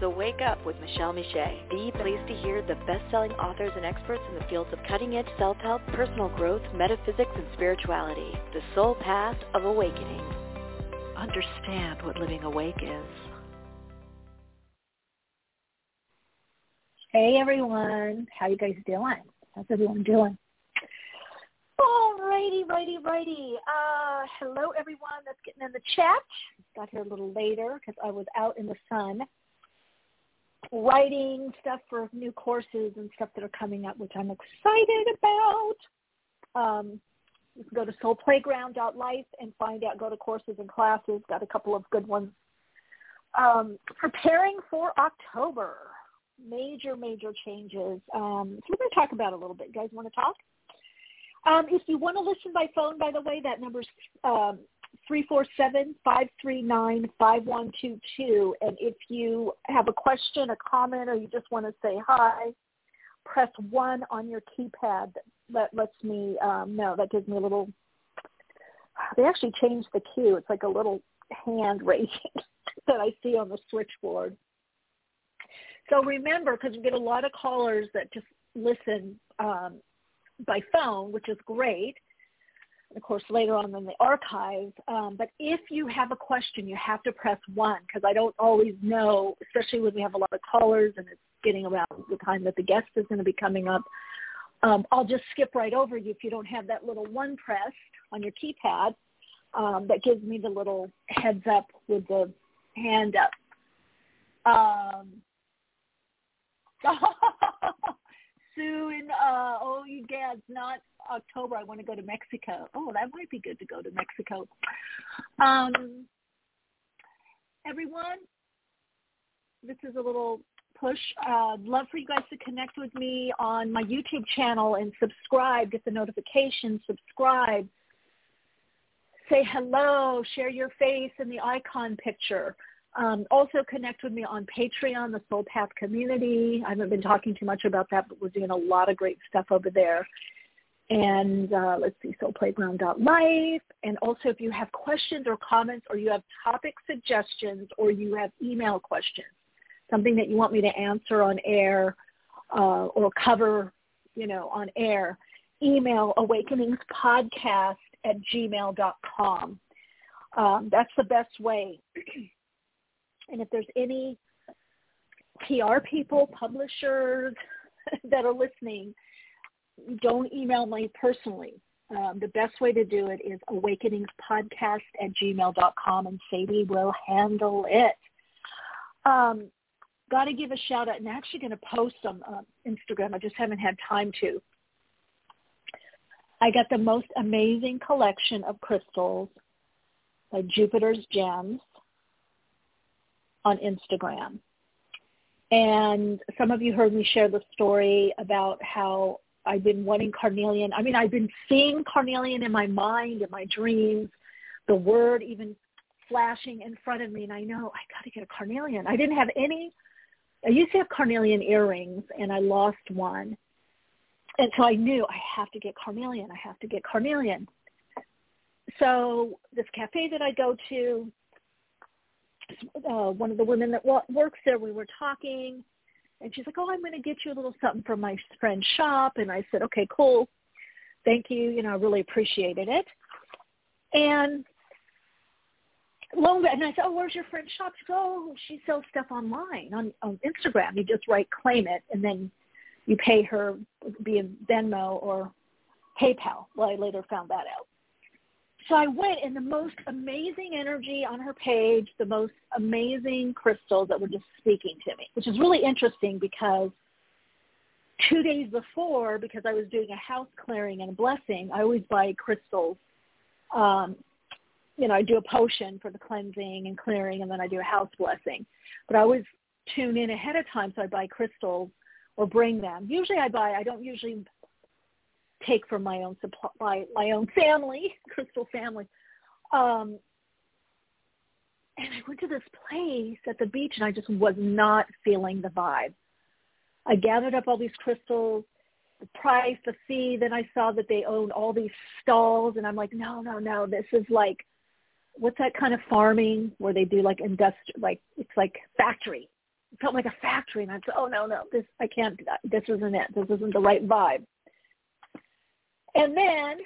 So wake up with Michele Meiche, the place to hear the best-selling authors and experts in the fields of cutting-edge self-help, personal growth, metaphysics, and spirituality. The soul path of awakening. Understand what living awake is. Hey everyone, how you guys doing? How's everyone doing? All righty, righty, righty. Uh, hello, everyone that's getting in the chat. Got here a little later because I was out in the sun writing stuff for new courses and stuff that are coming up, which I'm excited about. Um, you can go to soulplayground.life and find out, go to courses and classes. Got a couple of good ones. Um, preparing for October. Major, major changes. Um, so we're going to talk about a little bit. You guys want to talk? Um, if you want to listen by phone, by the way, that number's um, 347-539-5122. And if you have a question, a comment, or you just want to say hi, press 1 on your keypad. That lets me um, know. That gives me a little, they actually changed the cue. It's like a little hand raising that I see on the switchboard. So remember, because we get a lot of callers that just listen um, by phone, which is great. Of course, later on in the archive. Um, but if you have a question, you have to press one because I don't always know, especially when we have a lot of callers and it's getting around the time that the guest is going to be coming up. Um, I'll just skip right over you if you don't have that little one pressed on your keypad. Um, that gives me the little heads up with the hand up. Um, Uh, oh, you gads, not October. I want to go to Mexico. Oh, that might be good to go to Mexico. Um, everyone, this is a little push. Uh, love for you guys to connect with me on my YouTube channel and subscribe. Get the notifications. Subscribe. Say hello. Share your face in the icon picture. Um, also connect with me on Patreon, the Soul Path community. I haven't been talking too much about that, but we're doing a lot of great stuff over there. And uh, let's see, soulplayground.life. And also if you have questions or comments or you have topic suggestions or you have email questions, something that you want me to answer on air uh, or cover, you know, on air, email awakeningspodcast at gmail.com. Um, that's the best way. And if there's any PR people, publishers that are listening, don't email me personally. Um, the best way to do it is awakeningspodcast at gmail.com and Sadie will handle it. Um, Got to give a shout out, and actually going to post on uh, Instagram. I just haven't had time to. I got the most amazing collection of crystals by Jupiter's Gems on Instagram. And some of you heard me share the story about how I've been wanting carnelian. I mean, I've been seeing carnelian in my mind, in my dreams, the word even flashing in front of me. And I know I got to get a carnelian. I didn't have any. I used to have carnelian earrings and I lost one. And so I knew I have to get carnelian. I have to get carnelian. So this cafe that I go to, uh, one of the women that works there, we were talking, and she's like, "Oh, I'm going to get you a little something from my friend's shop." And I said, "Okay, cool, thank you. You know, I really appreciated it." And long and I said, "Oh, where's your friend's shop?" She goes, "Oh, she sells stuff online on on Instagram. You just write claim it, and then you pay her via Venmo or PayPal." Well, I later found that out so I went and the most amazing energy on her page, the most amazing crystals that were just speaking to me, which is really interesting because two days before, because I was doing a house clearing and a blessing, I always buy crystals. Um, you know, I do a potion for the cleansing and clearing, and then I do a house blessing. But I always tune in ahead of time, so I buy crystals or bring them. Usually, I buy. I don't usually take from my own supply, my, my own family, crystal family. Um, and I went to this place at the beach, and I just was not feeling the vibe. I gathered up all these crystals, the price, the fee. Then I saw that they owned all these stalls, and I'm like, no, no, no. This is like, what's that kind of farming where they do like industri like it's like factory. It felt like a factory, and I said, oh no, no, this I can't. This isn't it. This isn't the right vibe. And then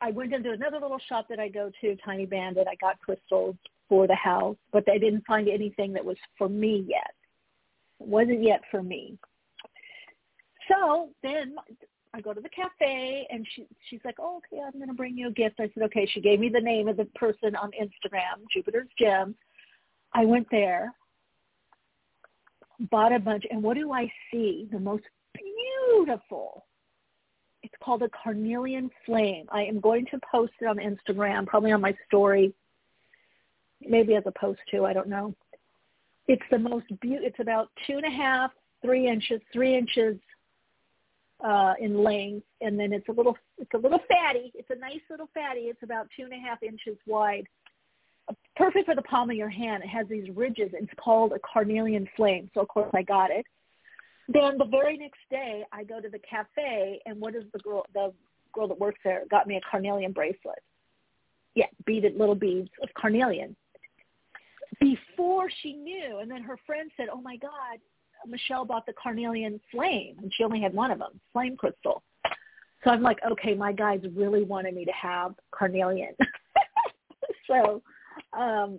I went into another little shop that I go to, Tiny Bandit. I got crystals for the house, but I didn't find anything that was for me yet. It wasn't yet for me. So then I go to the cafe and she she's like, "Oh, okay, I'm going to bring you a gift." I said, "Okay." She gave me the name of the person on Instagram, Jupiter's Gems. I went there, bought a bunch, and what do I see? The most beautiful. It's called a carnelian flame. I am going to post it on Instagram, probably on my story, maybe as a post too. I don't know. It's the most beautiful. It's about two and a half, three inches, three inches uh, in length, and then it's a little, it's a little fatty. It's a nice little fatty. It's about two and a half inches wide. Perfect for the palm of your hand. It has these ridges. It's called a carnelian flame. So of course I got it. Then the very next day, I go to the cafe, and what is the girl? The girl that works there got me a carnelian bracelet. Yeah, beaded little beads of carnelian. Before she knew, and then her friend said, "Oh my God, Michele bought the carnelian flame, and she only had one of them, flame crystal." So I'm like, okay, my guys really wanted me to have carnelian. so um,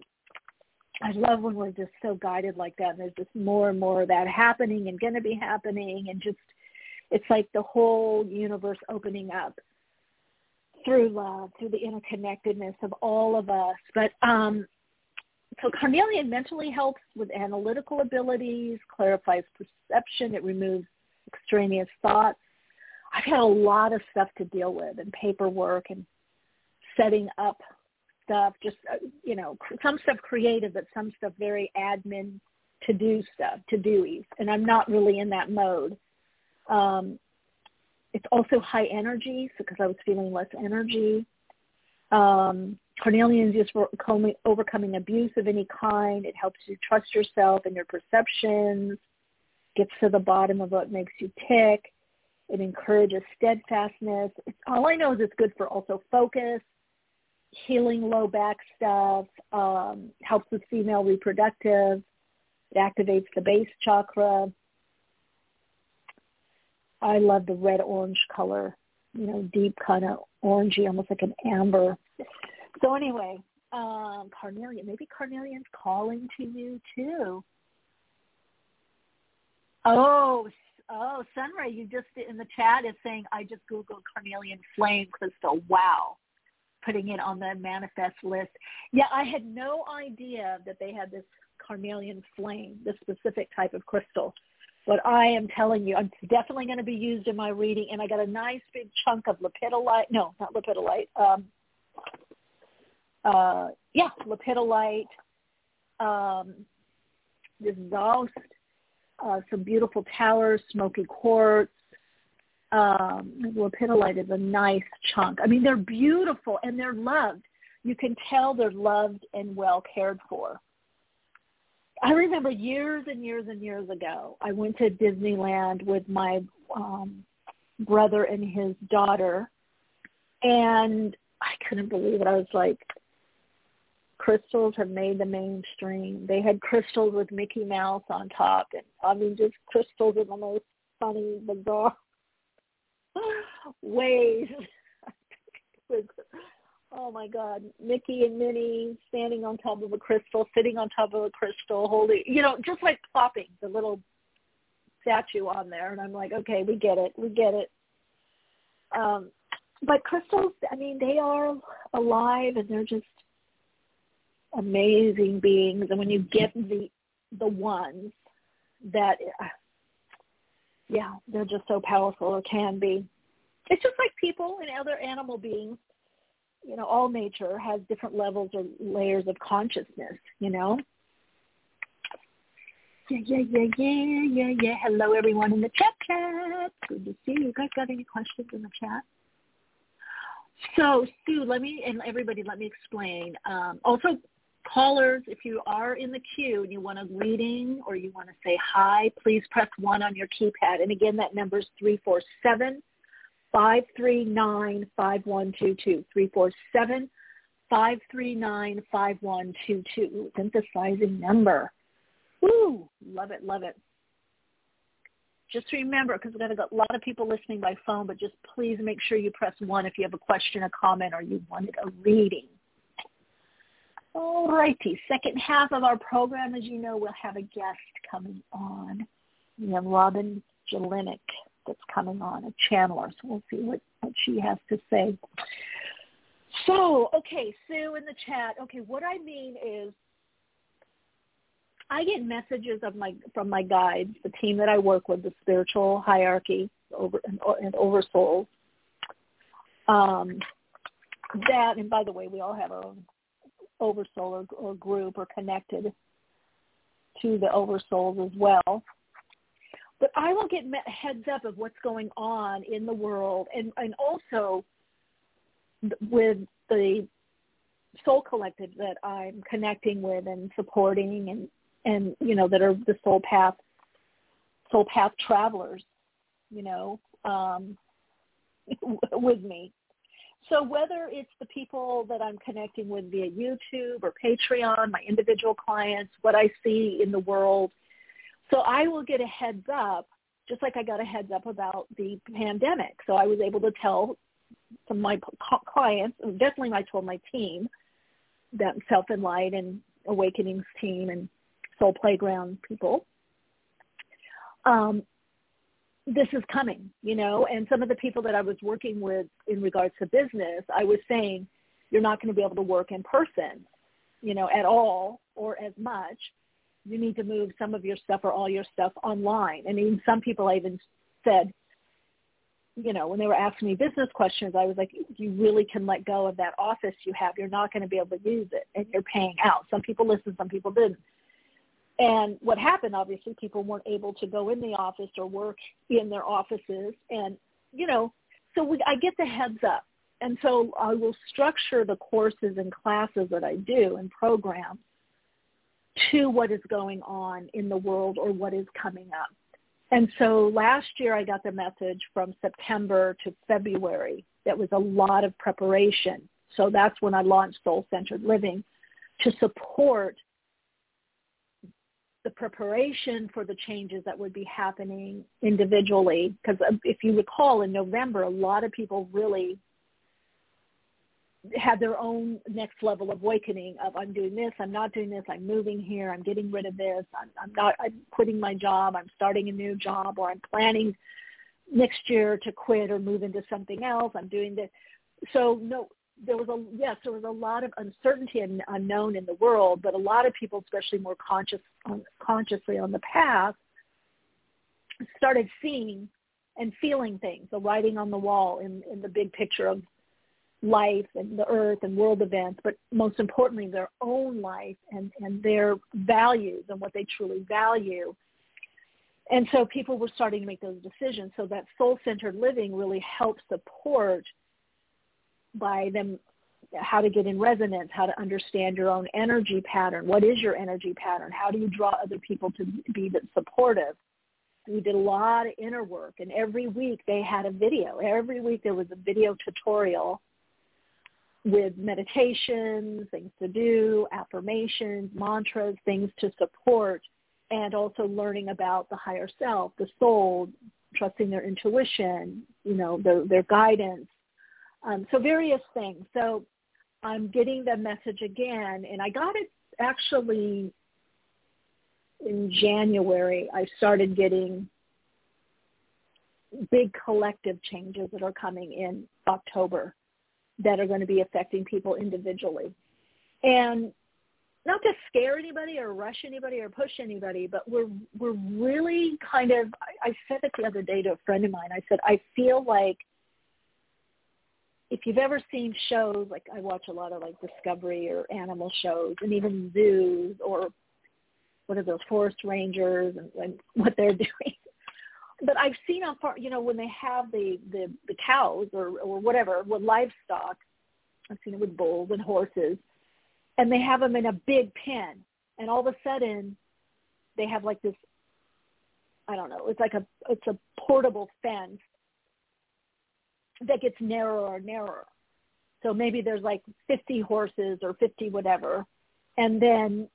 I love when we're just so guided like that and there's just more and more of that happening and going to be happening and just it's like the whole universe opening up through love, through the interconnectedness of all of us. But um so carnelian mentally helps with analytical abilities, clarifies perception, it removes extraneous thoughts. I've had a lot of stuff to deal with and paperwork and setting up stuff, just, uh, you know, some stuff creative, but some stuff very admin to do stuff, to doies. And I'm not really in that mode. Um, it's also high energy because I was feeling less energy. Um, carnelian is for overcoming abuse of any kind. It helps you trust yourself and your perceptions, gets to the bottom of what makes you tick. It encourages steadfastness. It's, all I know is it's good for also focus, healing low back stuff, um, helps with female reproductive. It activates the base chakra. I love the red orange color, you know, deep kind of orangey, almost like an amber. So anyway, um, carnelian, maybe carnelian's calling to you too. Oh, oh, Sunray, you just in the chat is saying I just googled carnelian flame crystal. Wow putting it on the manifest list. Yeah, I had no idea that they had this carnelian flame, this specific type of crystal. But I am telling you, I'm definitely going to be used in my reading. And I got a nice big chunk of lepidolite. No, not lepidolite. Um, uh, yeah, lepidolite. Um, this uh, some beautiful towers, smoky quartz, um, lepidolite is a nice chunk. I mean, they're beautiful and they're loved. You can tell they're loved and well cared for. I remember years and years and years ago, I went to Disneyland with my um, brother and his daughter, and I couldn't believe it. I was like, crystals have made the mainstream. They had crystals with Mickey Mouse on top, and I mean, just crystals in the most funny, bizarre ways. oh my God, Mickey and Minnie standing on top of a crystal, sitting on top of a crystal, holding, you know, just like plopping the little statue on there. And I'm like, okay, we get it, we get it. Um, but crystals, I mean, they are alive and they're just amazing beings. And when you get the the ones, that yeah, they're just so powerful or can be. It's just like people and other animal beings. You know, all nature has different levels or layers of consciousness, you know? Yeah, yeah, yeah, yeah, yeah, yeah. Hello, everyone in the chat chat. Good to see you. You guys got any questions in the chat? So, Sue, let me, and everybody, let me explain. Um, also, Callers, if you are in the queue and you want a reading or you want to say hi, please press 1 on your keypad. And again, that number is 347 539 5122. 347 539 5122. Synthesizing number. Woo! Love it, love it. Just remember, because we've got a lot of people listening by phone, but just please make sure you press 1 if you have a question, a comment, or you wanted a reading. All righty. Second half of our program, as you know, we'll have a guest coming on. We have Robin Jelinek that's coming on, a channeler. So we'll see what, what she has to say. So, okay, Sue in the chat. Okay, what I mean is I get messages of my from my guides, the team that I work with, the spiritual hierarchy over and, and. Um, that, and by the way, we all have our own oversoul or, or group or connected to the oversouls as well. But I will get heads up of what's going on in the world and, and also with the soul collective that I'm connecting with and supporting and, and, you know, that are the soul path, soul path travelers, you know, um, with me. So whether it's the people that I'm connecting with via YouTube or Patreon, my individual clients, what I see in the world, so I will get a heads up, just like I got a heads up about the pandemic. So I was able to tell some of my clients, definitely I told my team, that Self and Light and Awakenings team and Soul Playground people, um, this is coming, you know, and some of the people that I was working with in regards to business, I was saying, you're not going to be able to work in person, you know, at all or as much. You need to move some of your stuff or all your stuff online. And even some people I even said, you know, when they were asking me business questions, I was like, you really can let go of that office you have. You're not going to be able to use it and you're paying out. Some people listened, some people didn't. And what happened, obviously, people weren't able to go in the office or work in their offices. And, you know, so we, I get the heads up. And so I will structure the courses and classes that I do and programs to what is going on in the world or what is coming up. And so last year I got the message from September to February that was a lot of preparation. So that's when I launched Soul Centered Living to support the preparation for the changes that would be happening individually. Because uh, if you recall, in November, a lot of people really had their own next level of awakening of I'm doing this, I'm not doing this, I'm moving here, I'm getting rid of this, I'm, I'm not, I'm quitting my job, I'm starting a new job, or I'm planning next year to quit or move into something else. I'm doing this. So no, there was a yes, there was a lot of uncertainty and unknown in the world, but a lot of people, especially more conscious on, consciously on the path, started seeing and feeling things, the writing on the wall in, in the big picture of life and the earth and world events, but most importantly, their own life and, and their values and what they truly value. And so people were starting to make those decisions. So that soul-centered living really helps support – by them how to get in resonance, how to understand your own energy pattern. What is your energy pattern? How do you draw other people to be supportive? We did a lot of inner work, and every week they had a video. Every week there was a video tutorial with meditations, things to do, affirmations, mantras, things to support, and also learning about the higher self, the soul, trusting their intuition, you know, their, their guidance, um, so various things. So I'm getting the message again, and I got it actually in January. I started getting big collective changes that are coming in October that are going to be affecting people individually. And not to scare anybody or rush anybody or push anybody, but we're we're really kind of. I, I said it the other day to a friend of mine. I said I feel like if you've ever seen shows like I watch a lot of like Discovery or animal shows and even zoos or what are those forest rangers and, and what they're doing. But I've seen how far you know when they have the the the cows or or whatever with livestock. I've seen it with bulls and horses and they have them in a big pen and all of a sudden they have like this i don't know it's like a it's a portable fence that gets narrower and narrower so maybe there's like 50 horses or 50 whatever and then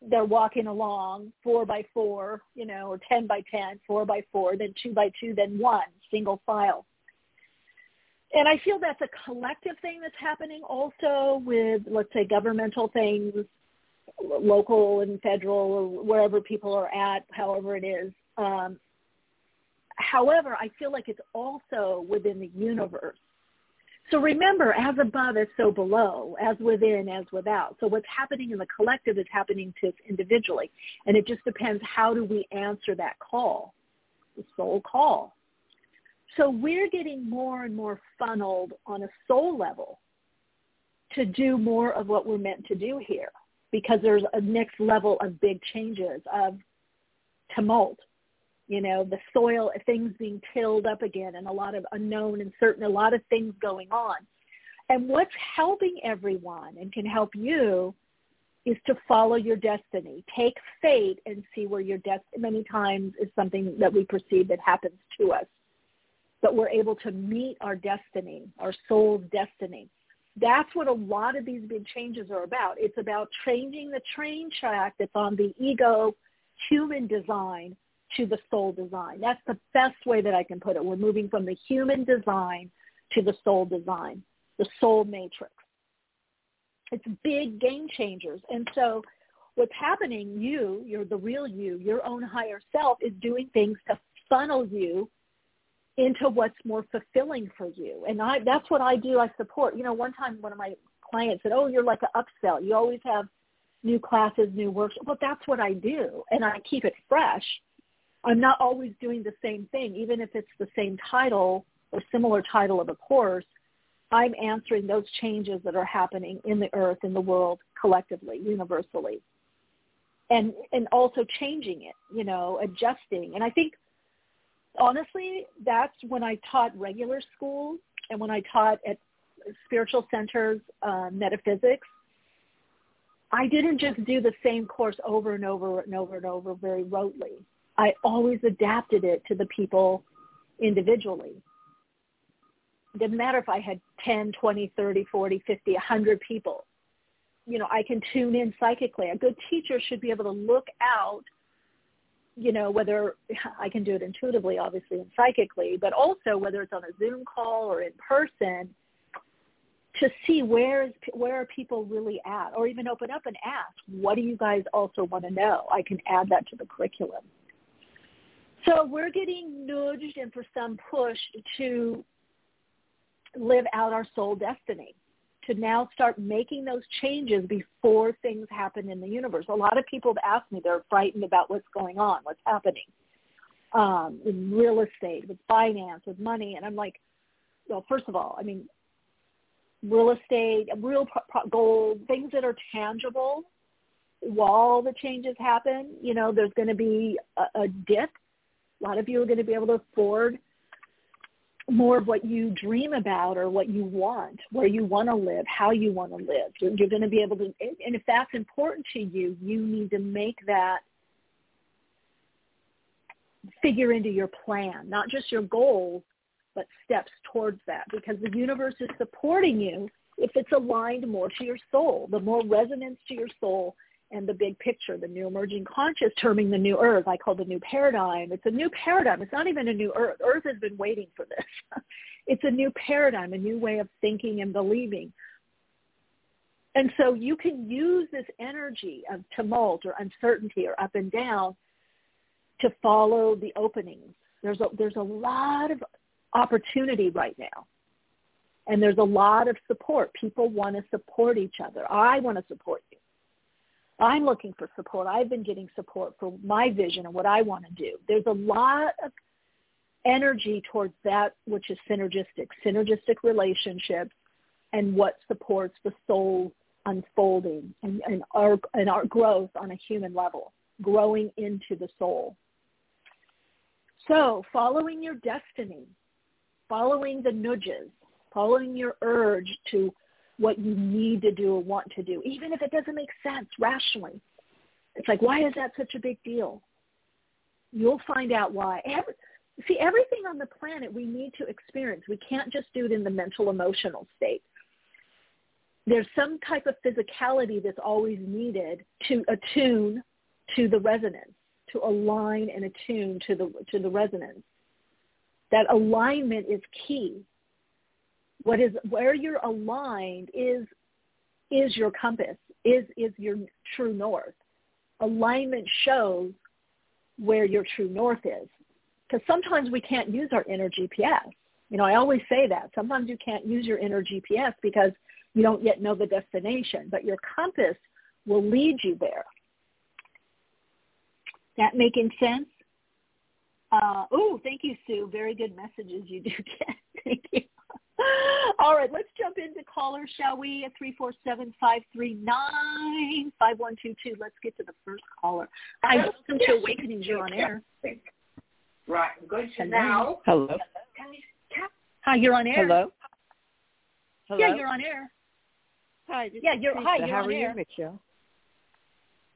they're walking along four by four you know or ten by ten four by four then two by two then one single file and I feel that's a collective thing that's happening also with, let's say, governmental things, local and federal or wherever people are at, however it is. Um, however, I feel like it's also within the universe. So remember, as above is so below, as within, as without. So what's happening in the collective is happening to us individually. And it just depends how do we answer that call, the soul call. So we're getting more and more funneled on a soul level to do more of what we're meant to do here because there's a next level of big changes of tumult. You know, the soil, things being tilled up again and a lot of unknown and certain, a lot of things going on. And what's helping everyone and can help you is to follow your destiny. Take fate and see where your destiny many times is something that we perceive that happens to us but we're able to meet our destiny, our soul's destiny. That's what a lot of these big changes are about. It's about changing the train track that's on the ego human design to the soul design. That's the best way that I can put it. We're moving from the human design to the soul design, the soul matrix. It's big game changers. And so what's happening, you, you're the real you, your own higher self is doing things to funnel you into what's more fulfilling for you. And I, that's what I do. I support. You know, one time one of my clients said, "Oh, you're like an upsell. You always have new classes, new workshops." Well, that's what I do, and I keep it fresh. I'm not always doing the same thing, even if it's the same title or similar title of a course. I'm answering those changes that are happening in the earth, in the world, collectively, universally, and and also changing it. You know, adjusting. And I think honestly, that's when I taught regular school and when I taught at spiritual centers, uh, metaphysics. I didn't just do the same course over and over and over and over very rotely. I always adapted it to the people individually. It didn't matter if I had 10, 20, 30, 40, 50, 100 people. You know, I can tune in psychically. A good teacher should be able to look out you know, whether I can do it intuitively, obviously, and psychically, but also whether it's on a Zoom call or in person, to see where is where are people really at, or even open up and ask, what do you guys also want to know? I can add that to the curriculum. So we're getting nudged and for some pushed to live out our soul destiny to now start making those changes before things happen in the universe. A lot of people have asked me, they're frightened about what's going on, what's happening um, in real estate, with finance, with money. And I'm like, well, first of all, I mean, real estate, real pro- gold, things that are tangible while the changes happen, you know, there's going to be a, a dip. A lot of you are going to be able to afford more of what you dream about or what you want, where you want to live, how you want to live. You're, you're going to be able to, and if that's important to you, you need to make that figure into your plan, not just your goals, but steps towards that because the universe is supporting you if it's aligned more to your soul. The more resonance to your soul, and the big picture, the new emerging conscious terming the new earth. I call the new paradigm. It's a new paradigm. It's not even a new earth. Earth has been waiting for this. it's a new paradigm, a new way of thinking and believing. And so you can use this energy of tumult or uncertainty or up and down to follow the openings. There's a, there's a lot of opportunity right now. And there's a lot of support. People want to support each other. I want to support you I'm looking for support. I've been getting support for my vision and what I want to do. There's a lot of energy towards that which is synergistic, synergistic relationships and what supports the soul unfolding and, and our and our growth on a human level, growing into the soul. So following your destiny, following the nudges, following your urge to what you need to do or want to do, even if it doesn't make sense rationally. It's like, why is that such a big deal? You'll find out why. Every, see, everything on the planet we need to experience. We can't just do it in the mental emotional state there's some type of physicality that's always needed to attune to the resonance, to align and attune to the to the resonance. That alignment is key. What is where you're aligned is is your compass, is is your true north. Alignment shows where your true north is. Because sometimes we can't use our inner GPS. You know, I always say that. Sometimes you can't use your inner GPS because you don't yet know the destination, but your compass will lead you there. That making sense? Uh, oh, thank you, Sue. Very good messages you do get. thank you. All right, let's jump into callers, shall we? At 347-539-5122. Let's get to the first caller. Hi, welcome to Awakening. You're on air. Right, I'm going to now. Hello. Hi, you're on air. Hello. Hello. Yeah, you're on air. Hi. yeah, you're Teresa. hi. You're How on are air. you, Michele?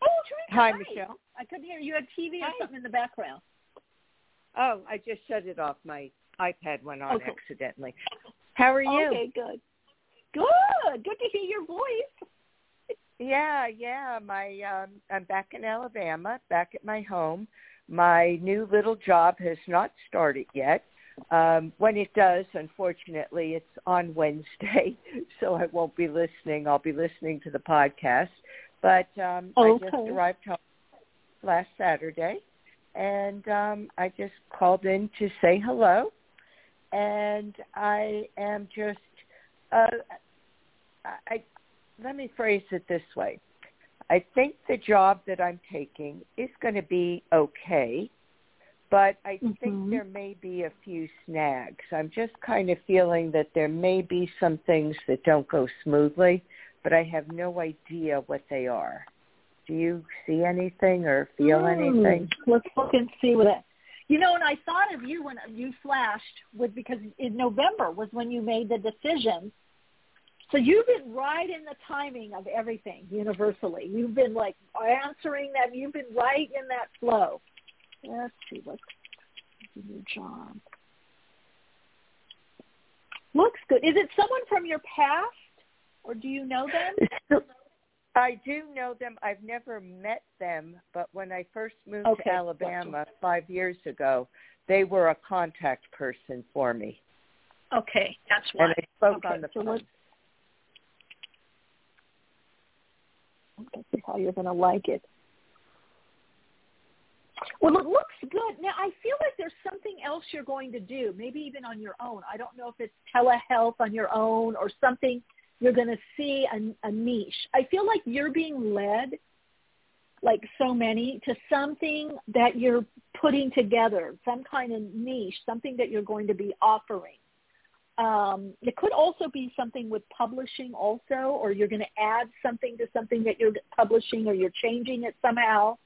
Oh, Teresa. Hi, hi, Michele. I couldn't hear you. Had TV or something in the background. Oh, I just shut it off. My iPad went on Okay. accidentally. How are you? Okay, good. Good. Good to hear your voice. Yeah, yeah. My um I'm back in Alabama, back at my home. My new little job has not started yet. Um when it does, unfortunately, it's on Wednesday, so I won't be listening. I'll be listening to the podcast. But um I just arrived home last Saturday and um I just called in to say hello. And I am just uh I, let me phrase it this way. I think the job that I'm taking is going to be okay, but I think Mhm. there may be a few snags. I'm just kind of feeling that there may be some things that don't go smoothly, but I have no idea what they are. Do you see anything or feel Hmm. anything? Let's look and see what that. You know, and I thought of you when you flashed with because in November was when you made the decision. So you've been right in the timing of everything universally. You've been like answering that. You've been right in that flow. Let's see what's your job. Looks good. Is it someone from your past, or do you know them? I do know them. I've never met them, but when I first moved Okay, to Alabama five years ago, they were a contact person for me, Okay, that's why. and I spoke Okay, on the so phone. let's This is how you're going to like it. Well, it looks good. Now, I feel like there's something else you're going to do, maybe even on your own. I don't know if it's telehealth on your own or something you're going to see a, a niche. I feel like you're being led, like so many, to something that you're putting together, some kind of niche, something that you're going to be offering. Um, it could also be something with publishing also, or you're going to add something to something that you're publishing or you're changing it somehow.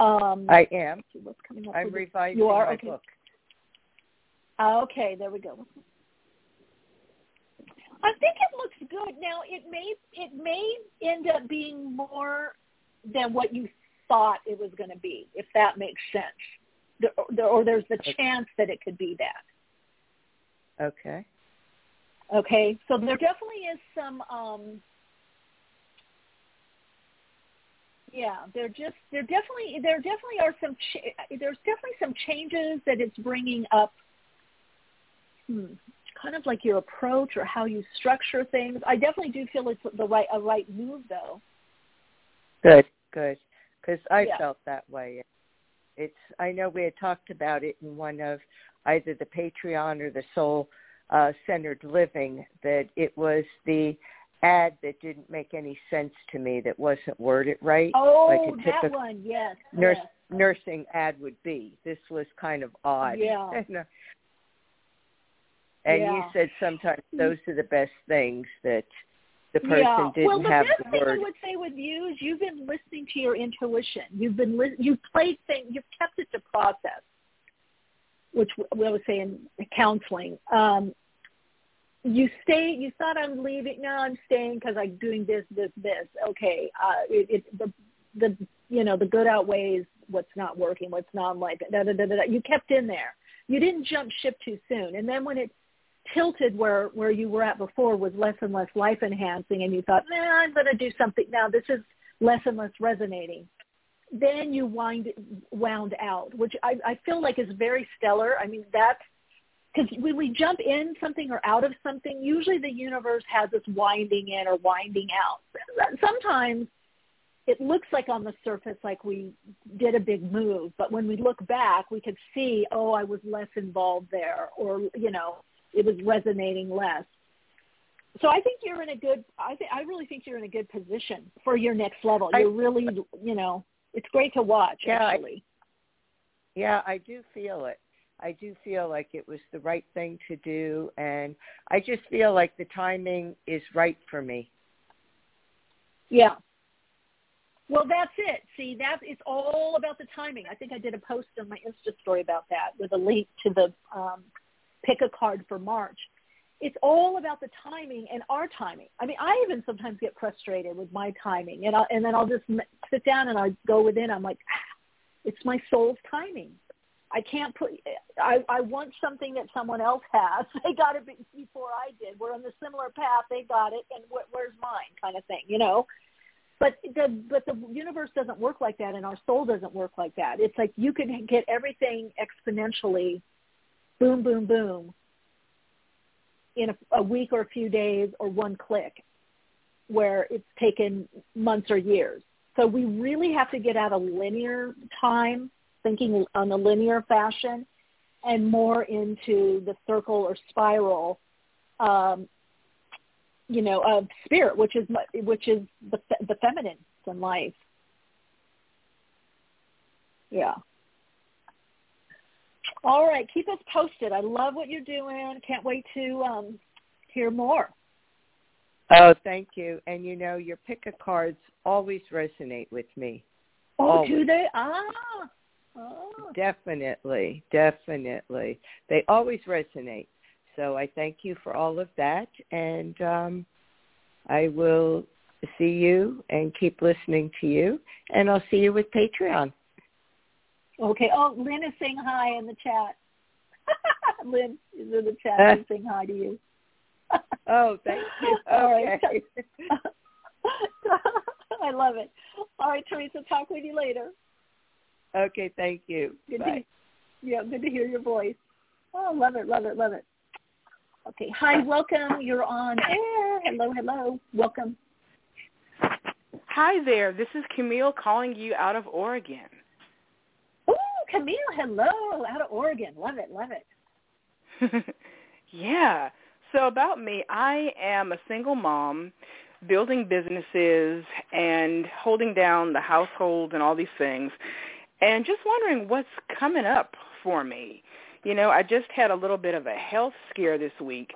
Um, I am. what's coming up I'm revising You are? my Okay. book. Ah, Okay, there we go. I think it looks good. Now it may it may end up being more than what you thought it was going to be, if that makes sense. There, there, or there's the chance that it could be that. Okay. Okay, so there definitely is some. um Yeah, there just there definitely there definitely are some ch- there's definitely some changes that it's bringing up. Hmm, kind of like your approach or how you structure things. I definitely do feel it's the right a right move though. Good, good. Because I Yeah. felt that way. It's. I know we had talked about it in one of either the Patreon or the Soul uh, Centered Living that it was the ad that didn't make any sense to me that wasn't worded right. Oh, like a that typical one, yes. nurse yes. nursing ad would be. This was kind of odd. Yeah. and Yeah. you said sometimes those are the best things that the person yeah. didn't well, the have best the thing I would say with you is you've been listening to your intuition. You've been li- you've played things. You've kept it to process, which we always say in counseling. Um, you stay. You thought I'm leaving. No, I'm staying because I'm doing this, this, this. Okay. Uh, it, it the the you know the good outweighs what's not working, what's not like. Da, da, da, da, da. You kept in there. You didn't jump ship too soon, and then when it tilted where where you were at before was less and less life enhancing and you thought nah i'm going to do something. Now this is less and less resonating. Then you wind wound out which i i feel like is very stellar. I mean that's because when we jump in something or out of something usually the universe has us winding in or winding out. Sometimes it looks like on the surface like we did a big move but when we look back we could see oh i was less involved there or you know it was resonating less. So I think you're in a good. I think I really think you're in a good position for your next level. You're really, you know, it's great to watch. Yeah, actually. I, yeah, I do feel it. I do feel like it was the right thing to do, and I just feel like the timing is right for me. Yeah. Well, that's it. See, that it's all about the timing. I think I did a post on my Insta story about that with a link to the um, pick a card for March. It's all about the timing and our timing. I mean, I even sometimes get frustrated with my timing, and I and then I'll just sit down and I go within. I'm like, ah, it's my soul's timing. I can't put. I I want something that someone else has. They got it before I did. We're on the similar path. They got it, and wh- where's mine? Kind of thing, you know. But the but the universe doesn't work like that, and our soul doesn't work like that. It's like you can get everything exponentially boom, boom, boom in a, a week or a few days or one click where it's taken months or years. So we really have to get out of linear time, thinking on a linear fashion, and more into the circle or spiral, um, you know, of spirit, which is which is the the feminine in life. Yeah. All right, keep us posted. I love what you're doing. Can't wait to um, hear more. Oh, thank you. And you know, your pick of cards always resonate with me. Oh, always. do they? Ah. Oh. Definitely, definitely. They always resonate. So I thank you for all of that, and um, I will see you and keep listening to you, and I'll see you with Patreon. Okay. Oh, Lynn is saying hi in the chat. Lynn is in the chat. Eh. She's saying hi to you. oh, thank you. Okay. Okay. I love it. All right, Teresa, talk with you later. Okay, thank you. Good Bye. To, yeah, good to hear your voice. Oh, love it, love it, love it. Okay, hi, welcome. You're on air. Hello, hello. Welcome. Hi there. This is Camille calling you out of Oregon. Camille, hello, out of Oregon. Love it, love it. yeah. So about me, I am a single mom building businesses and holding down the household and all these things and just wondering what's coming up for me. You know, I just had a little bit of a health scare this week,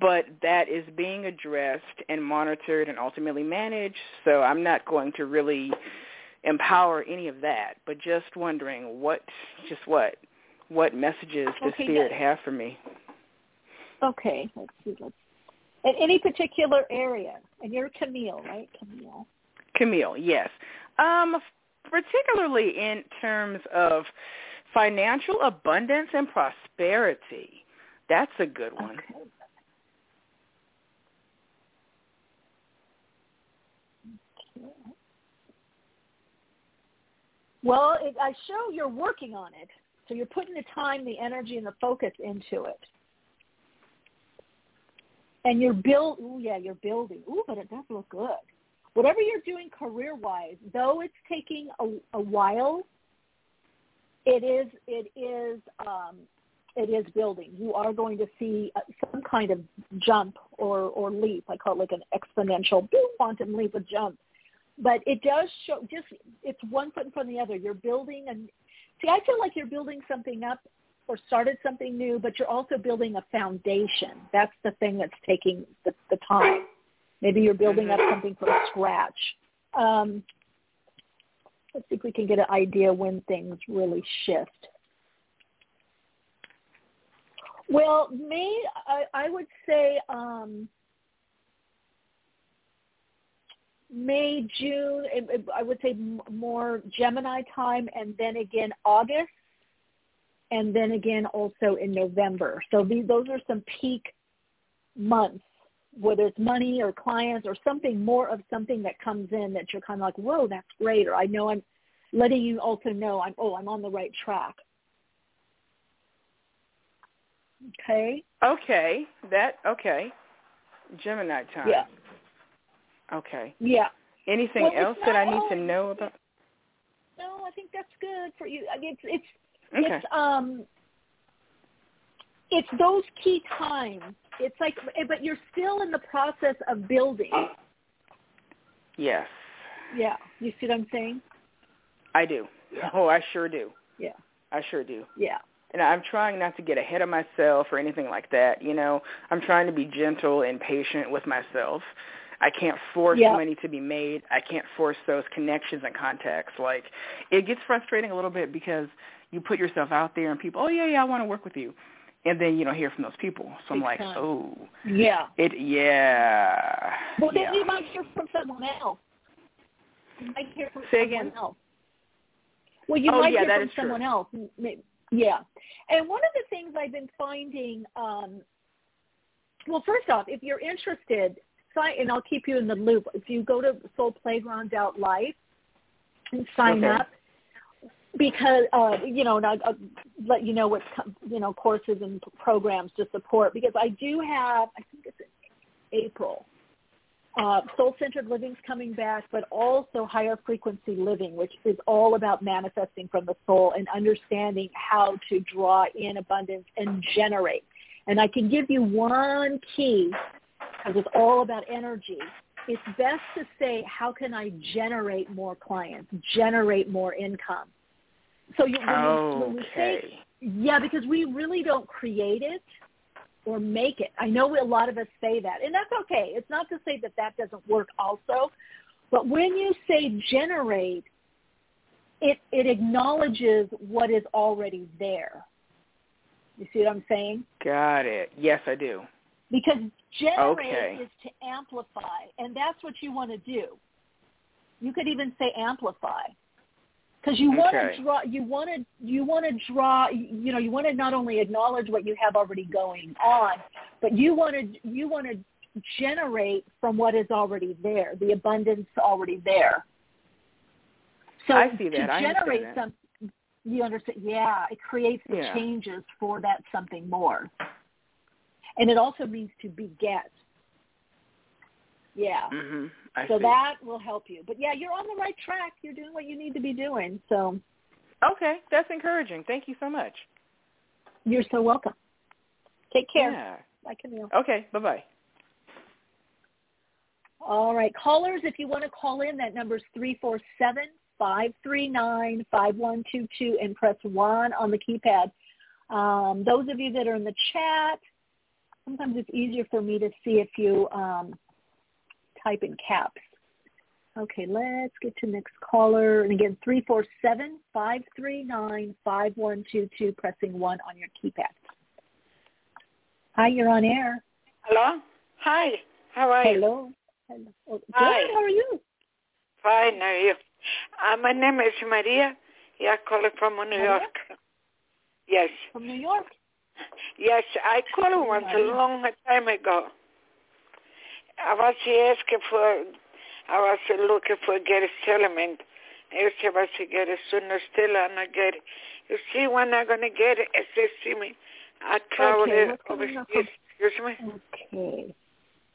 but that is being addressed and monitored and ultimately managed, so I'm not going to really empower any of that, but just wondering what just what what messages does Okay, spirit good. have for me? Okay, let's see. Let's, in any particular area, and you're Camille, right? Camille. Camille, yes. Um, particularly in terms of financial abundance and prosperity. That's a good one. Okay. Well, it, I show you're working on it. So you're putting the time, the energy, and the focus into it. And you're build. Ooh, yeah, you're building. Ooh, but it does look good. Whatever you're doing career-wise, though it's taking a, a while, it is it is um, it is building. You are going to see uh, some kind of jump or or leap. I call it like an exponential boom, quantum leap, a jump. But it does show just it's one foot in front of the other. You're building and see, I feel like you're building something up or started something new, but you're also building a foundation. That's the thing that's taking the, the time. Maybe you're building up something from scratch. Um, let's see if we can get an idea when things really shift. Well, May, I, I would say um, May, June, I would say more Gemini time, and then again August, and then again also in November. So these, those are some peak months, whether it's money or clients or something more of something that comes in that you're kind of like, whoa, that's great, or I know I'm letting you also know I'm, oh, I'm on the right track. Okay. Okay. That okay. Gemini time. Yeah. Okay. Yeah. Anything well, else that I need to know about? No, I think that's good for you. I it's it's okay. it's um it's those key times. It's like, eh, but you're still in the process of building. Yes. Yeah. You see what I'm saying? I do. Oh, I sure do. Yeah. I sure do. Yeah and I'm trying not to get ahead of myself or anything like that. You know, I'm trying to be gentle and patient with myself. I can't force yeah. money to be made. I can't force those connections and contacts. Like it gets frustrating a little bit because you put yourself out there and people, oh yeah, yeah, I want to work with you, and then you don't hear from those people. So I'm like, oh, yeah, it, yeah. Well, yeah. then you might hear from someone else. You might hear from Say someone again? else. Well, you oh, might yeah, hear from someone true. else. Yeah. And one of the things I've been finding, um, well, first off, if you're interested, sign, and I'll keep you in the loop. If you go to Soul Playground dot Life and sign Okay. up, because uh, you know, and I'll, I'll let you know what you know courses and programs to support. Because I do have, I think it's April. Uh, soul-centered living's coming back, but also higher frequency living, which is all about manifesting from the soul and understanding how to draw in abundance and generate. And I can give you one key because it's all about energy. It's best to say, how can I generate more clients, generate more income? So you, when, we, when we say, yeah, because we really don't create it or make it. I know a lot of us say that, and that's okay. It's not to say that that doesn't work also, but when you say generate, it it acknowledges what is already there. You see what I'm saying? Got it. Yes, I do. Because generate Okay. is to amplify, and that's what you want to do. You could even say amplify, because you want Okay. to draw. You want to you want to draw. You know, you want to not only acknowledge what you have already going on, but you want to you want to generate from what is already there, the abundance already there. So I see that. to generate some, you understand? Yeah, it creates the Yeah. changes for that something more, and it also means to beget. Yeah. Mhm. So see. that will help you. But yeah, you're on the right track. You're doing what you need to be doing. So Okay, that's encouraging. Thank you so much. you're so welcome. Take care. Yeah. Bye, Camille. Okay. Bye bye. All right. Callers, if you want to call in, that number is 347-539-5122 and press 1 on the keypad. Um, those of you that are in the chat, sometimes it's easier for me to see if you um, type in caps. Okay, let's get to next caller. And again, 347-539-5122, pressing 1 on your keypad. Hi, you're on air. Hello? Hi. How are you? Hello. Hello. Oh, Good. Hi. How are you? Fine, how are you? Uh, my name is Maria. Yeah, calling from New Maria? York. Yes. From New York. Yes, I called once a long time ago. I was asking for, I was looking for get a settlement. I said I should get it sooner still and I get it. You see when I'm going to get it, if they see me, I travel Okay, it overseas. Excuse me? Okay.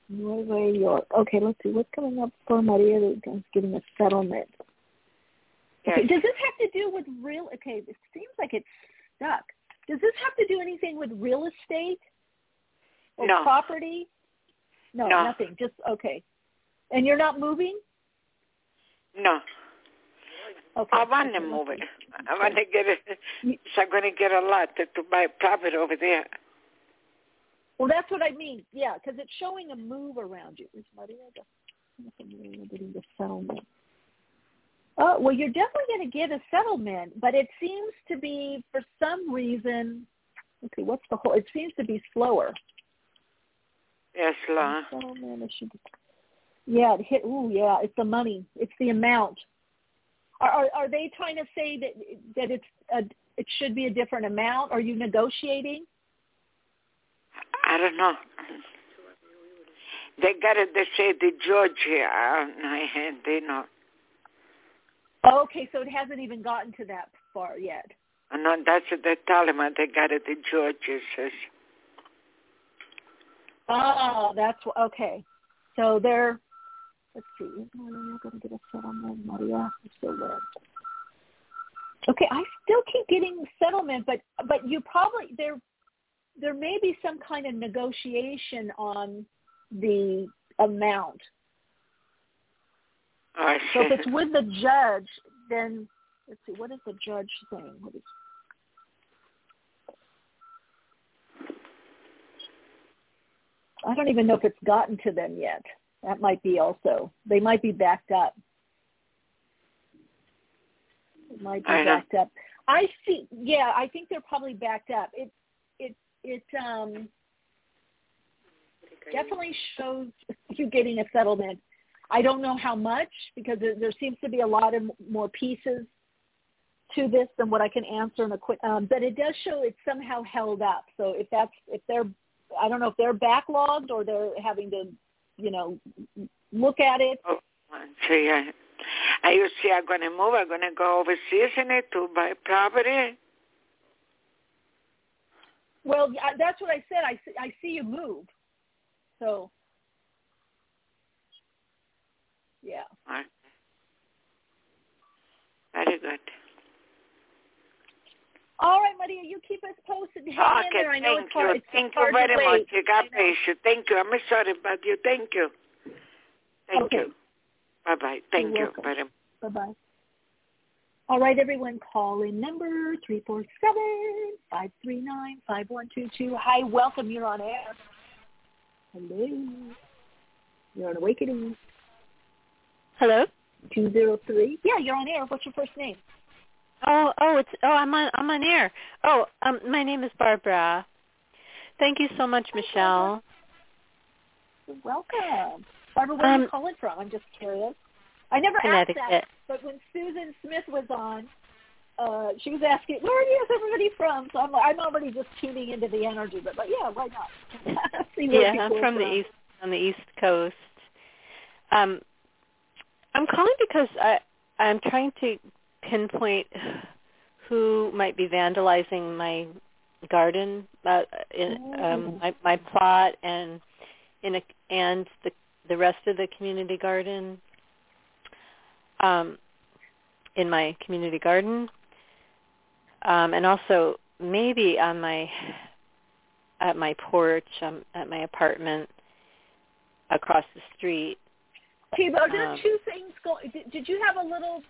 Nueva York. Okay, let's see. What's coming up for Maria that's getting a settlement? Okay, does this have to do with real? Okay, it seems like it's stuck. Does this have to do anything with real estate or No. property? No, No. nothing. Just okay. And you're not moving? No. Okay. I want to move it. I want to get it. So I'm going to get a lot to, to buy property over there. Well, that's what I mean. Yeah, because it's showing a move around you. Is Maria getting the settlement? Oh, well, you're definitely going to get a settlement, but it seems to be for some reason. Okay, what's the whole? It seems to be slower. Yes, law. Settlement. It should. Yeah, it hit. Ooh, yeah, it's the money. It's the amount. Are are, are they trying to say that that it's a, it should be a different amount? Are you negotiating? I don't know. They got it. They say the judge here. I don't. They know. Okay, so it hasn't even gotten to that far yet. Uh, no, that's tell him. They got it. The judge says. Oh, that's okay. So they're let's see. Maria going to get a settlement? Maria still there. Okay, I still keep getting settlement, but but you probably there there may be some kind of negotiation on the amount. I So if it's with the judge, then let's see. What is the judge saying? What is I don't even know if it's gotten to them yet. That might be also. They might be backed up. It might be I know. backed up. I see. Yeah, I think they're probably backed up. It it it um definitely shows you getting a settlement. I don't know how much because there, there seems to be a lot of more pieces to this than what I can answer in a quick. Um, but it does show it's somehow held up. So if that's if they're, I don't know if they're backlogged or they're having to, you know, look at it. Oh, so yeah. And you see, I'm going to move. I'm going to go overseas in it to buy property. Well, that's what I said. I see, I see you move. So yeah. Right. Very good. All right, Maria, you keep us posted. Hang in Okay, there. I know thank it's hard. you. It's Thank hard you very much. God bless you. Thank you. I'm sorry about you. Thank you. Thank Okay. you. Bye-bye. Thank You're you very much. Bye bye. All right, everyone, call in number three four seven five three nine five one two two. Hi, welcome. You're on air. Hello. You're on Awakening. Hello. Two zero three. Yeah, you're on air. What's your first name? Oh, oh, it's oh, I'm on I'm on air. Oh, um, my name is Barbara. Thank you so much, Michele. You're welcome. Barbara, where are you Um, calling from? I'm just curious. I never asked that, but when Susan Smith was on, uh, she was asking, "Where is everybody from?" So I'm, I'm already just tuning into the energy, but like, yeah, why not? Yeah, I'm are from the east on the east coast. Um, I'm calling because I I'm trying to pinpoint who might be vandalizing my garden, uh, in, um, my my plot, and in a, and the the rest of the community garden. Um, in my community garden, um, and also maybe on my at my porch, um, at my apartment across the street. Okay, but are there Um, two things going? Did, did you have a little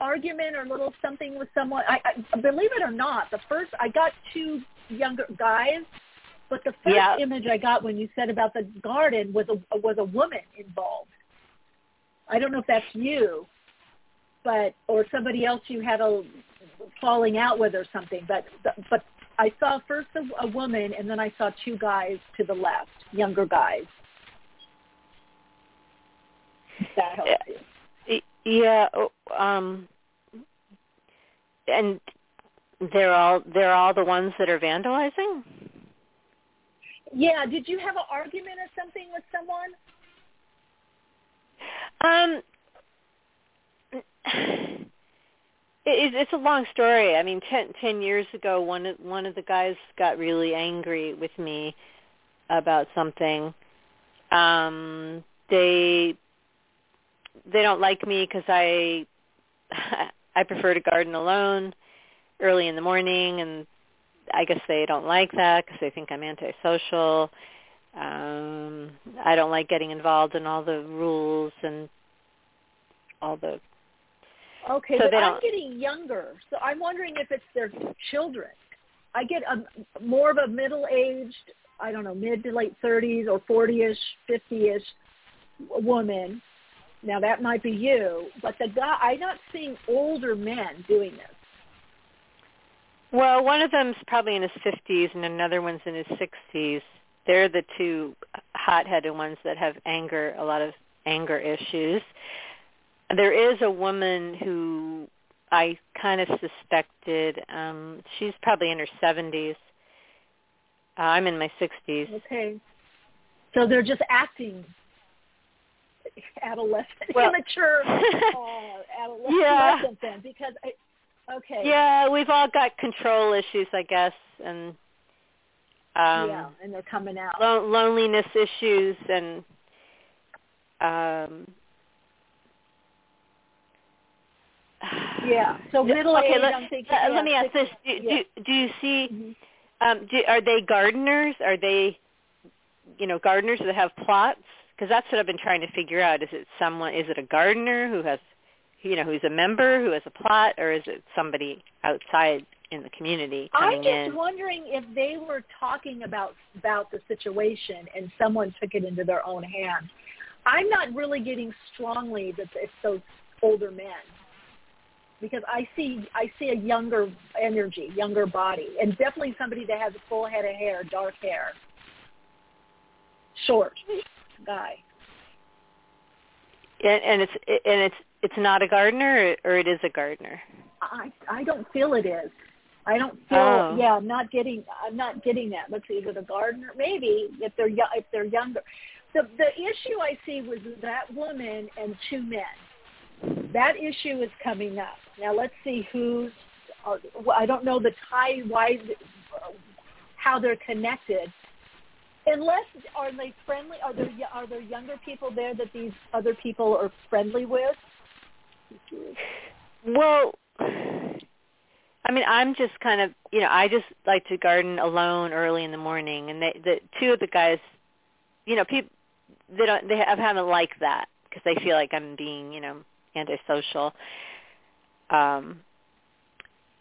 argument or a little something with someone? I, I believe it or not, the first I got two younger guys, but the first Yeah. image I got when you said about the garden was a was a woman involved. I don't know if that's you, but or somebody else you had a falling out with or something. But but I saw first a, a woman and then I saw two guys to the left, younger guys. That helps you. Yeah, oh, um, and they're all they're all the ones that are vandalizing. Yeah. Did you have an argument or something with someone? Um, it, it's a long story. I mean, ten, ten years ago, one of one of the guys got really angry with me about something. Um, they they don't like me because I I prefer to garden alone early in the morning, and I guess they don't like that because they think I'm antisocial. Um, I don't like getting involved in all the rules and all the Okay, So but I'm getting younger, so I'm wondering if it's their children. I get a more of a middle-aged, I don't know, mid to late 30s or 40ish, 50ish woman. Now that might be you, but the guy I'm not seeing older men doing this. Well, one of them's probably in his 50s and another one's in his 60s. They're the two hot-headed ones that have anger, a lot of anger issues. There is a woman who I kind of suspected. Um, she's probably in her 70s. Uh, I'm in my 60s. Okay, so they're just acting adolescent, Well- immature uh, adolescent Yeah. then, because I, okay, Yeah, we've all got control issues, I guess, and um, yeah, and they're coming out. lo- loneliness issues and um Yeah. So middle okay, age, let, I'm thinking. let- yeah, let me ask this: do, yeah. Mm-hmm. do, do you see? Um, do, are they gardeners? Are they, you know, gardeners that have plots? Because that's what I've been trying to figure out. Is it someone? Is it a gardener who has, you know, who's a member who has a plot, or is it somebody outside in the community I'm just in? wondering if they were talking about about the situation and someone took it into their own hands. I'm not really getting strongly that it's those older men because I see I see a younger energy, younger body, and definitely somebody that has a full head of hair, dark hair, short guy. And, and it's and it's it's not a gardener, or, it is a gardener. I I don't feel it is. I don't feel. Oh. Yeah, I'm not getting. I'm not getting that. Let's see, it a gardener? Maybe if they're if they're younger. The the issue I see was that woman and two men. That issue is coming up. Now let's see who's. Uh, I don't know the tie why how they're connected. Unless are they friendly? Are there are there younger people there that these other people are friendly with? Well, I mean, I'm just kind of, you know, I just like to garden alone early in the morning, and they, the two of the guys, you know, people, they don't, they have, haven't liked that because they feel like I'm being, you know, antisocial. Um,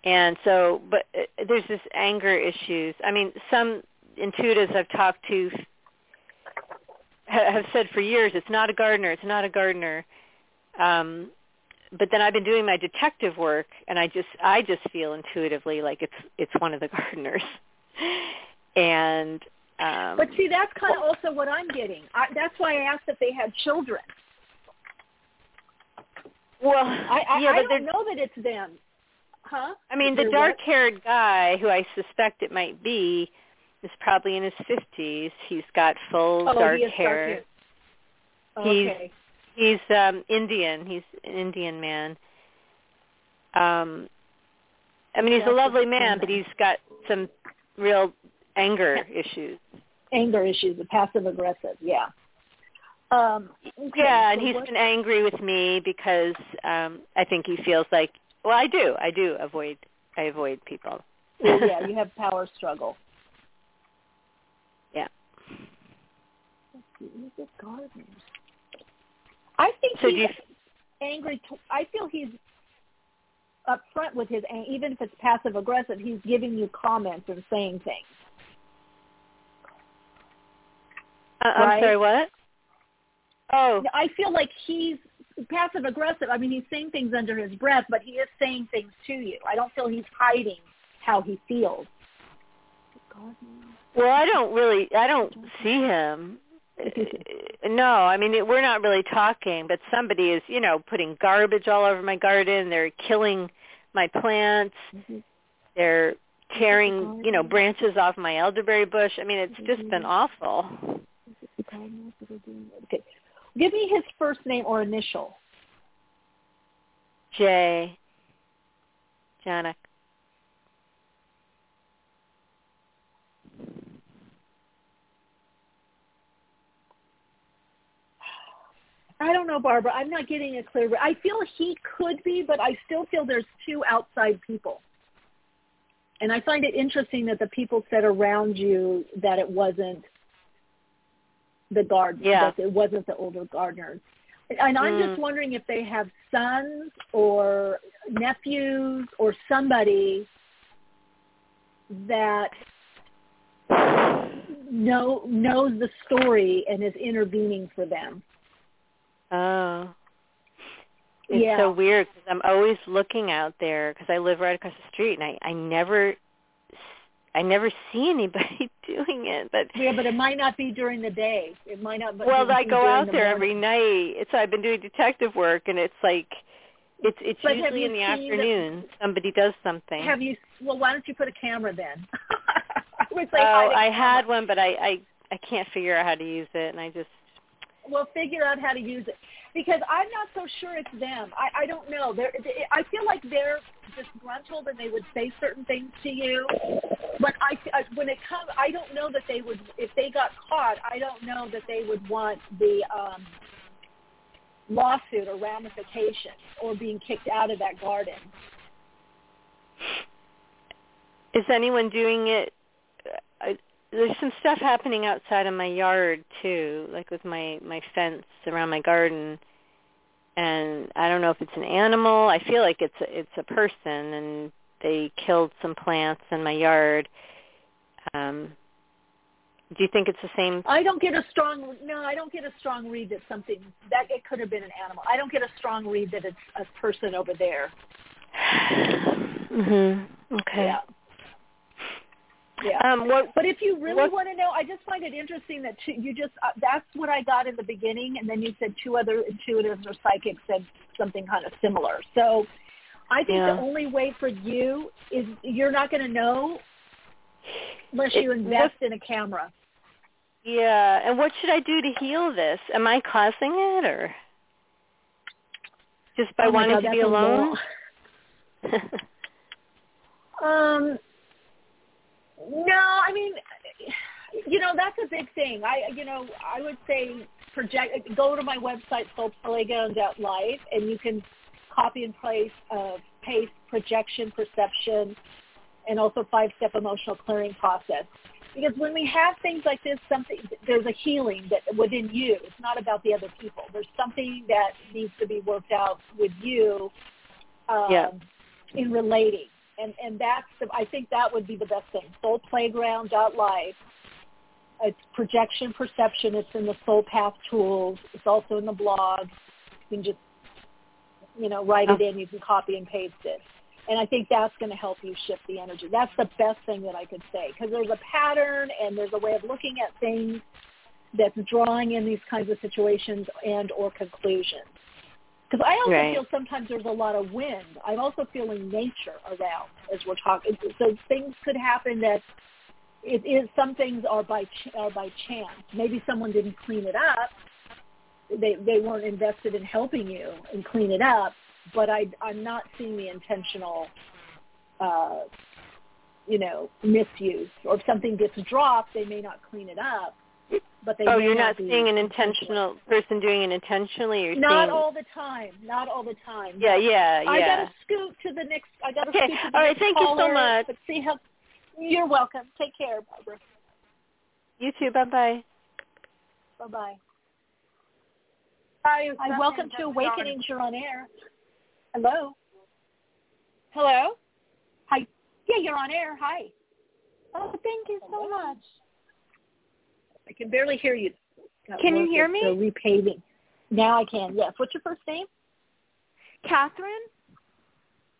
and so, but uh, there's this anger issues. I mean, some intuitives I've talked to have said for years, it's not a gardener, it's not a gardener. Um, but then I've been doing my detective work, and I just I just feel intuitively like it's it's one of the gardeners, and um, But see, that's kind of also what I'm getting. I, that's why I asked if they had children. well, I, I, yeah, I but don't know that it's them. Huh? I mean, the dark-haired guy who I suspect it might be is probably in his fifties. He's got full? Oh, dark he hair. dark hair. He's Okay. he's um Indian. He's an Indian man. Um I mean he's a lovely man, but he's got some real anger issues. Anger issues, the passive aggressive. Yeah. Um, okay, Yeah, and so he's what- been angry with me because um I think he feels like well, I do. I do avoid I avoid people. yeah, you have power struggle. Yeah. Is it gardeners? I think So he's you angry. T- I feel he's upfront with his, even if it's passive aggressive. He's giving you comments and saying things. Uh, I'm Right? sorry, what? Oh, I feel like he's passive aggressive. I mean, he's saying things under his breath, but he is saying things to you. I don't feel he's hiding how he feels. well, I don't really I don't see him. No, I mean it, we're not really talking, but somebody is, you know, putting garbage all over my garden. They're killing my plants. Mm-hmm. They're tearing, you know, branches off my elderberry bush. I mean, it's mm-hmm. just been awful. Okay. Give me his first name or initial. Jay, Janek. I don't know, Barbara. I'm not getting a clear. I feel he could be, but I still feel there's two outside people. And I find it interesting that the people said around you that it wasn't the garden. Yeah. That it wasn't the older gardeners. And I'm Mm. just wondering if they have sons or nephews or somebody that know knows the story and is intervening for them. Oh. It's Yeah. so weird because I'm always looking out there because I live right across the street and I I never I never see anybody doing it. But Yeah, but it might not be during the day. It might not. well, be I go out the there morning. every night. It's I've been doing detective work and it's like it's it's But usually in the seen the- afternoon. Somebody does something. Have you? Well, why don't you put a camera then? Oh, I would say oh, I had one, but I I I can't figure out how to use it, and I just Well, figure out how to use it because I'm not so sure it's them. I I don't know. They're, they, I feel like they're disgruntled and they would say certain things to you. But I, I when it comes, I don't know that they would. If they got caught, I don't know that they would want the um lawsuit or ramifications or being kicked out of that garden. is anyone doing it? There's some stuff happening outside of my yard too, like with my my fence around my garden, and I don't know if it's an animal. I feel like it's a, it's a person, and they killed some plants in my yard. Um, do you think it's the same? I don't get a strong no. I don't get a strong read that something that it could have been an animal. I don't get a strong read that it's a person over there. Mhm. Okay. Yeah. Yeah. Um, what, but if you really what- want to know, I just find it interesting that two, you just uh, that's what I got in the beginning, and then you said two other intuitives or psychics said something kind of similar. So I think Yeah. the only way for you is you're not going to know unless It- you invest in a camera. Yeah, and what should I do to heal this? Am I causing it, or just by Oh wanting God, to be alone? Um, no, I mean, you know, that's a big thing. I, you know, I would say project. Go to my website, soulplayground.life, and you can copy and paste, uh, paste projection, perception, and also five-step emotional clearing process. Because when we have things like this, something there's a healing that within you. It's not about the other people. There's something that needs to be worked out with you um, Yeah. in relating, and and that's the, I think that would be the best thing. Soulplayground.life. It's projection perception. It's in the Soul Path tools. It's also in the blog. You can just you know write it in. You can copy and paste it. And I think that's going to help you shift the energy. That's the best thing that I could say because there's a pattern and there's a way of looking at things that's drawing in these kinds of situations and or conclusions. Because I also Right. feel sometimes there's a lot of wind. I'm also feeling nature around as we're talking. So things could happen that it is some things are by ch- are by chance. Maybe someone didn't clean it up. They they weren't invested in helping you and clean it up. But I I'm not seeing the intentional, uh, you know, misuse. Or if something gets dropped, they may not clean it up. But they oh, may you're not not seeing an intentional person doing it intentionally. You're not seeing all the time. Not all the time. Yeah, yeah, yeah. I got to scoot to the next. I got to Okay, scoot to the all right, next thank you so much. But see how. You're welcome. Take care, Barbara. You too. Bye bye. Bye bye. Hi, Hi, welcome to Awakenings. You're on air. Hello. Hello. Hi. Yeah, you're on air. Hi. Oh, thank you so much. I can barely hear you. Got Can you hear me? The repaving. Now I can. Yes. What's your first name? Catherine.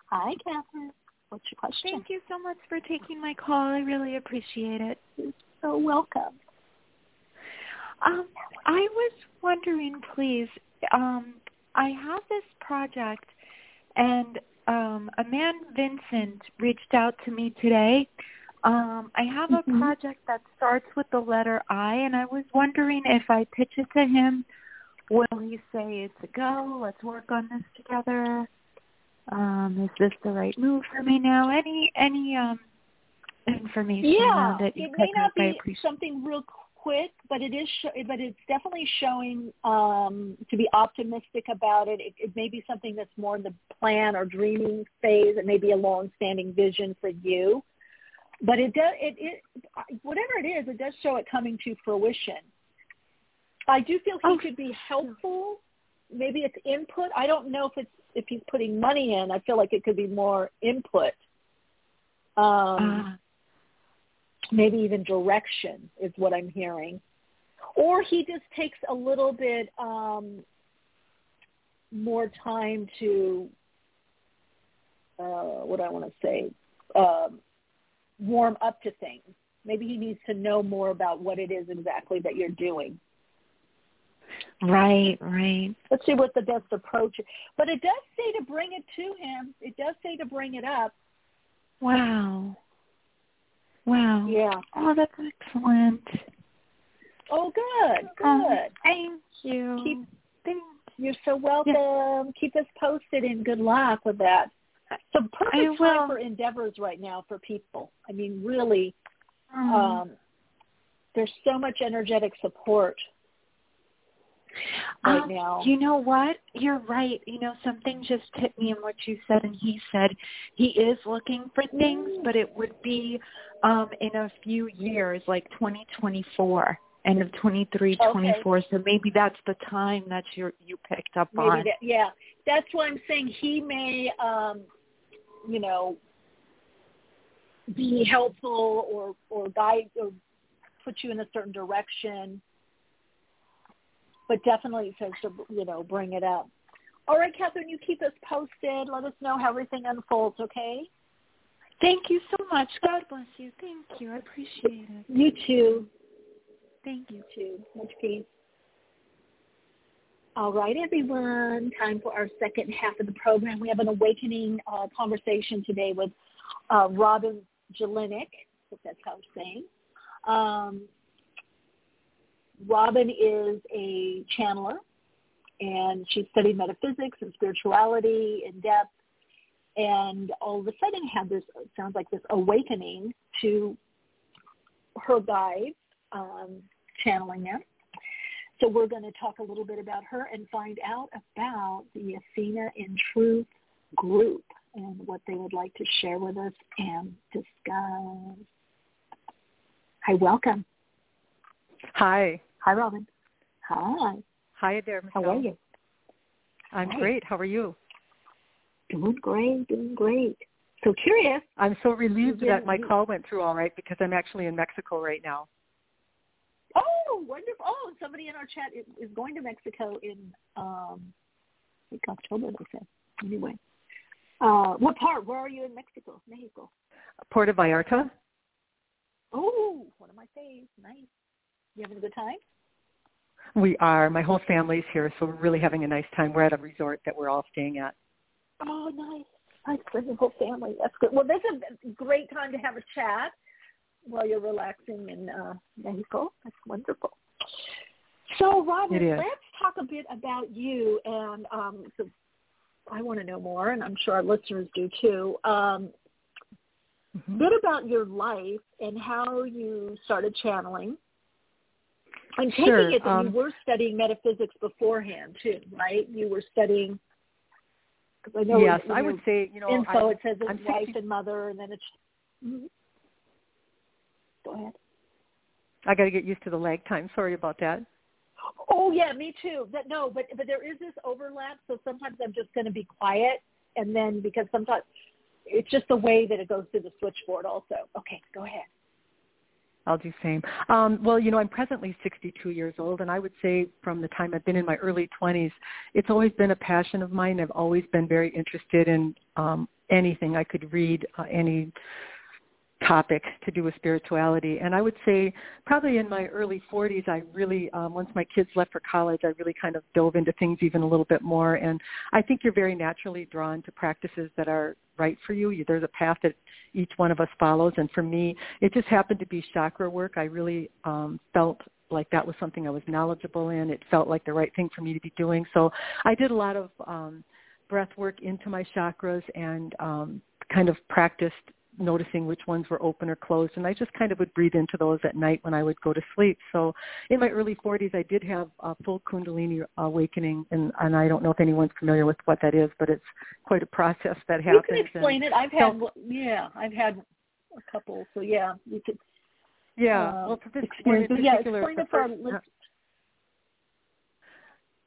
Hi, Catherine. What's your question? Thank you so much for taking my call. I really appreciate it. You're so welcome. Um, I was wondering, please. Um, I have this project, and um, a man, Vincent, reached out to me today. Um, I have a Mhm. project that starts with the letter I, and I was wondering if I pitch it to him, will he say it's a go? Let's work on this together. Um, is this the right move for me now? Any any um information Yeah, it? you it may not be something real quick, but it is. Sh- but it's definitely showing um, to be optimistic about it. it. It may be something that's more in the plan or dreaming phase. It may be a long-standing vision for you, but it does. It, it whatever it is, it does show it coming to fruition. I do feel he could be helpful. Maybe it's input. I don't know if it's if he's putting money in. I feel like it could be more input. Um, Uh, maybe even direction is what I'm hearing. Or he just takes a little bit um, more time to, uh, what do I want to say, um, warm up to things. Maybe he needs to know more about what it is exactly that you're doing. right, right. Let's see what the best approach is. But it does say to bring it to him. It does say to bring it up. Wow. Wow. Yeah. Oh, that's excellent. Oh, good, good. Oh, thank you. Keep, thank you. You're so welcome. Keep us posted and good luck with that. So perfect time for endeavors right now for people. I mean, really, Mm. um, there's so much energetic support right Um, now. You know what? You're right. You know, something just hit me in what you said, and he said he is looking for things, but it would be um in a few years, like 2024, end of 23, Okay. 24. So maybe that's the time that you you picked up Maybe on. that, yeah, that's why I'm saying he may, um, you know, be helpful or or guide or put you in a certain direction. But definitely says to you know bring it up. All right, Catherine, you keep us posted. Let us know how everything unfolds. Okay. Thank you so much. God bless you. Thank you. I appreciate it. You too. Thank you. too. Much peace. All right, everyone. Time for our second half of the program. We have an awakening uh, conversation today with uh, Robin Jelinek, if that's how I'm saying. Um, Robin is a channeler, and she studied metaphysics and spirituality in depth, and all of a sudden had this, sounds like this awakening to her guides, um, channeling them. So we're going to talk a little bit about her and find out about the Athena in Truth group and what they would like to share with us and discuss. Hi, welcome. Hi. Hi, Robin. Hi. Hi there, Michele. How are you? I'm Hi. great. How are you? Doing great, doing great. So curious. I'm so relieved that my call went through all right because I'm actually in Mexico right now. Oh, wonderful. Oh, somebody in our chat is, going to Mexico in, um, I think October, they said. Anyway. Uh, what part? Where are you in Mexico? Mexico. Puerto Vallarta. Oh, one of my faves. Nice. You having a good time? We are. My whole family's here, so we're really having a nice time. We're at a resort that we're all staying at. Oh, nice. Nice for the whole family. That's good. Well, this is a great time to have a chat while you're relaxing in uh, Mexico. That's wonderful. So, Robin, let's talk a bit about you, and um, so I want to know more, and I'm sure our listeners do too. Um, Mm-hmm. bit about your life and how you started channeling. I'm taking Sure, it that um, you were studying metaphysics beforehand too, right? You were studying. Cause I know yes, I would say, you know, info I'm, it says his I'm wife 60 and mother, and then it's. Mhm. Go ahead. I got to get used to the lag time. Sorry about that. Oh yeah, me too. That no, but but there is this overlap. So sometimes I'm just going to be quiet, and then because sometimes it's just the way that it goes through the switchboard. Also, okay, go ahead. I'll do same. Um, well, you know, I'm presently 62 years old, and I would say from the time I've been in my early 20s, it's always been a passion of mine. I've always been very interested in um, anything I could read, uh, any topic to do with spirituality. And I would say probably in my early 40s, I really, um, once my kids left for college, I really kind of dove into things even a little bit more. And I think you're very naturally drawn to practices that are right for you. There's a path that each one of us follows. And for me, it just happened to be chakra work. I really um, felt like that was something I was knowledgeable in. It felt like the right thing for me to be doing. So I did a lot of um, breath work into my chakras and um, kind of practiced noticing which ones were open or closed and I just kind of would breathe into those at night when I would go to sleep. So in my early 40s I did have a full kundalini awakening and, and I don't know if anyone's familiar with what that is, but it's quite a process that happens. You can explain and it. I've had so- yeah, I've had a couple. So yeah, you could. yeah, uh, well for this explain. Yeah, explain it for our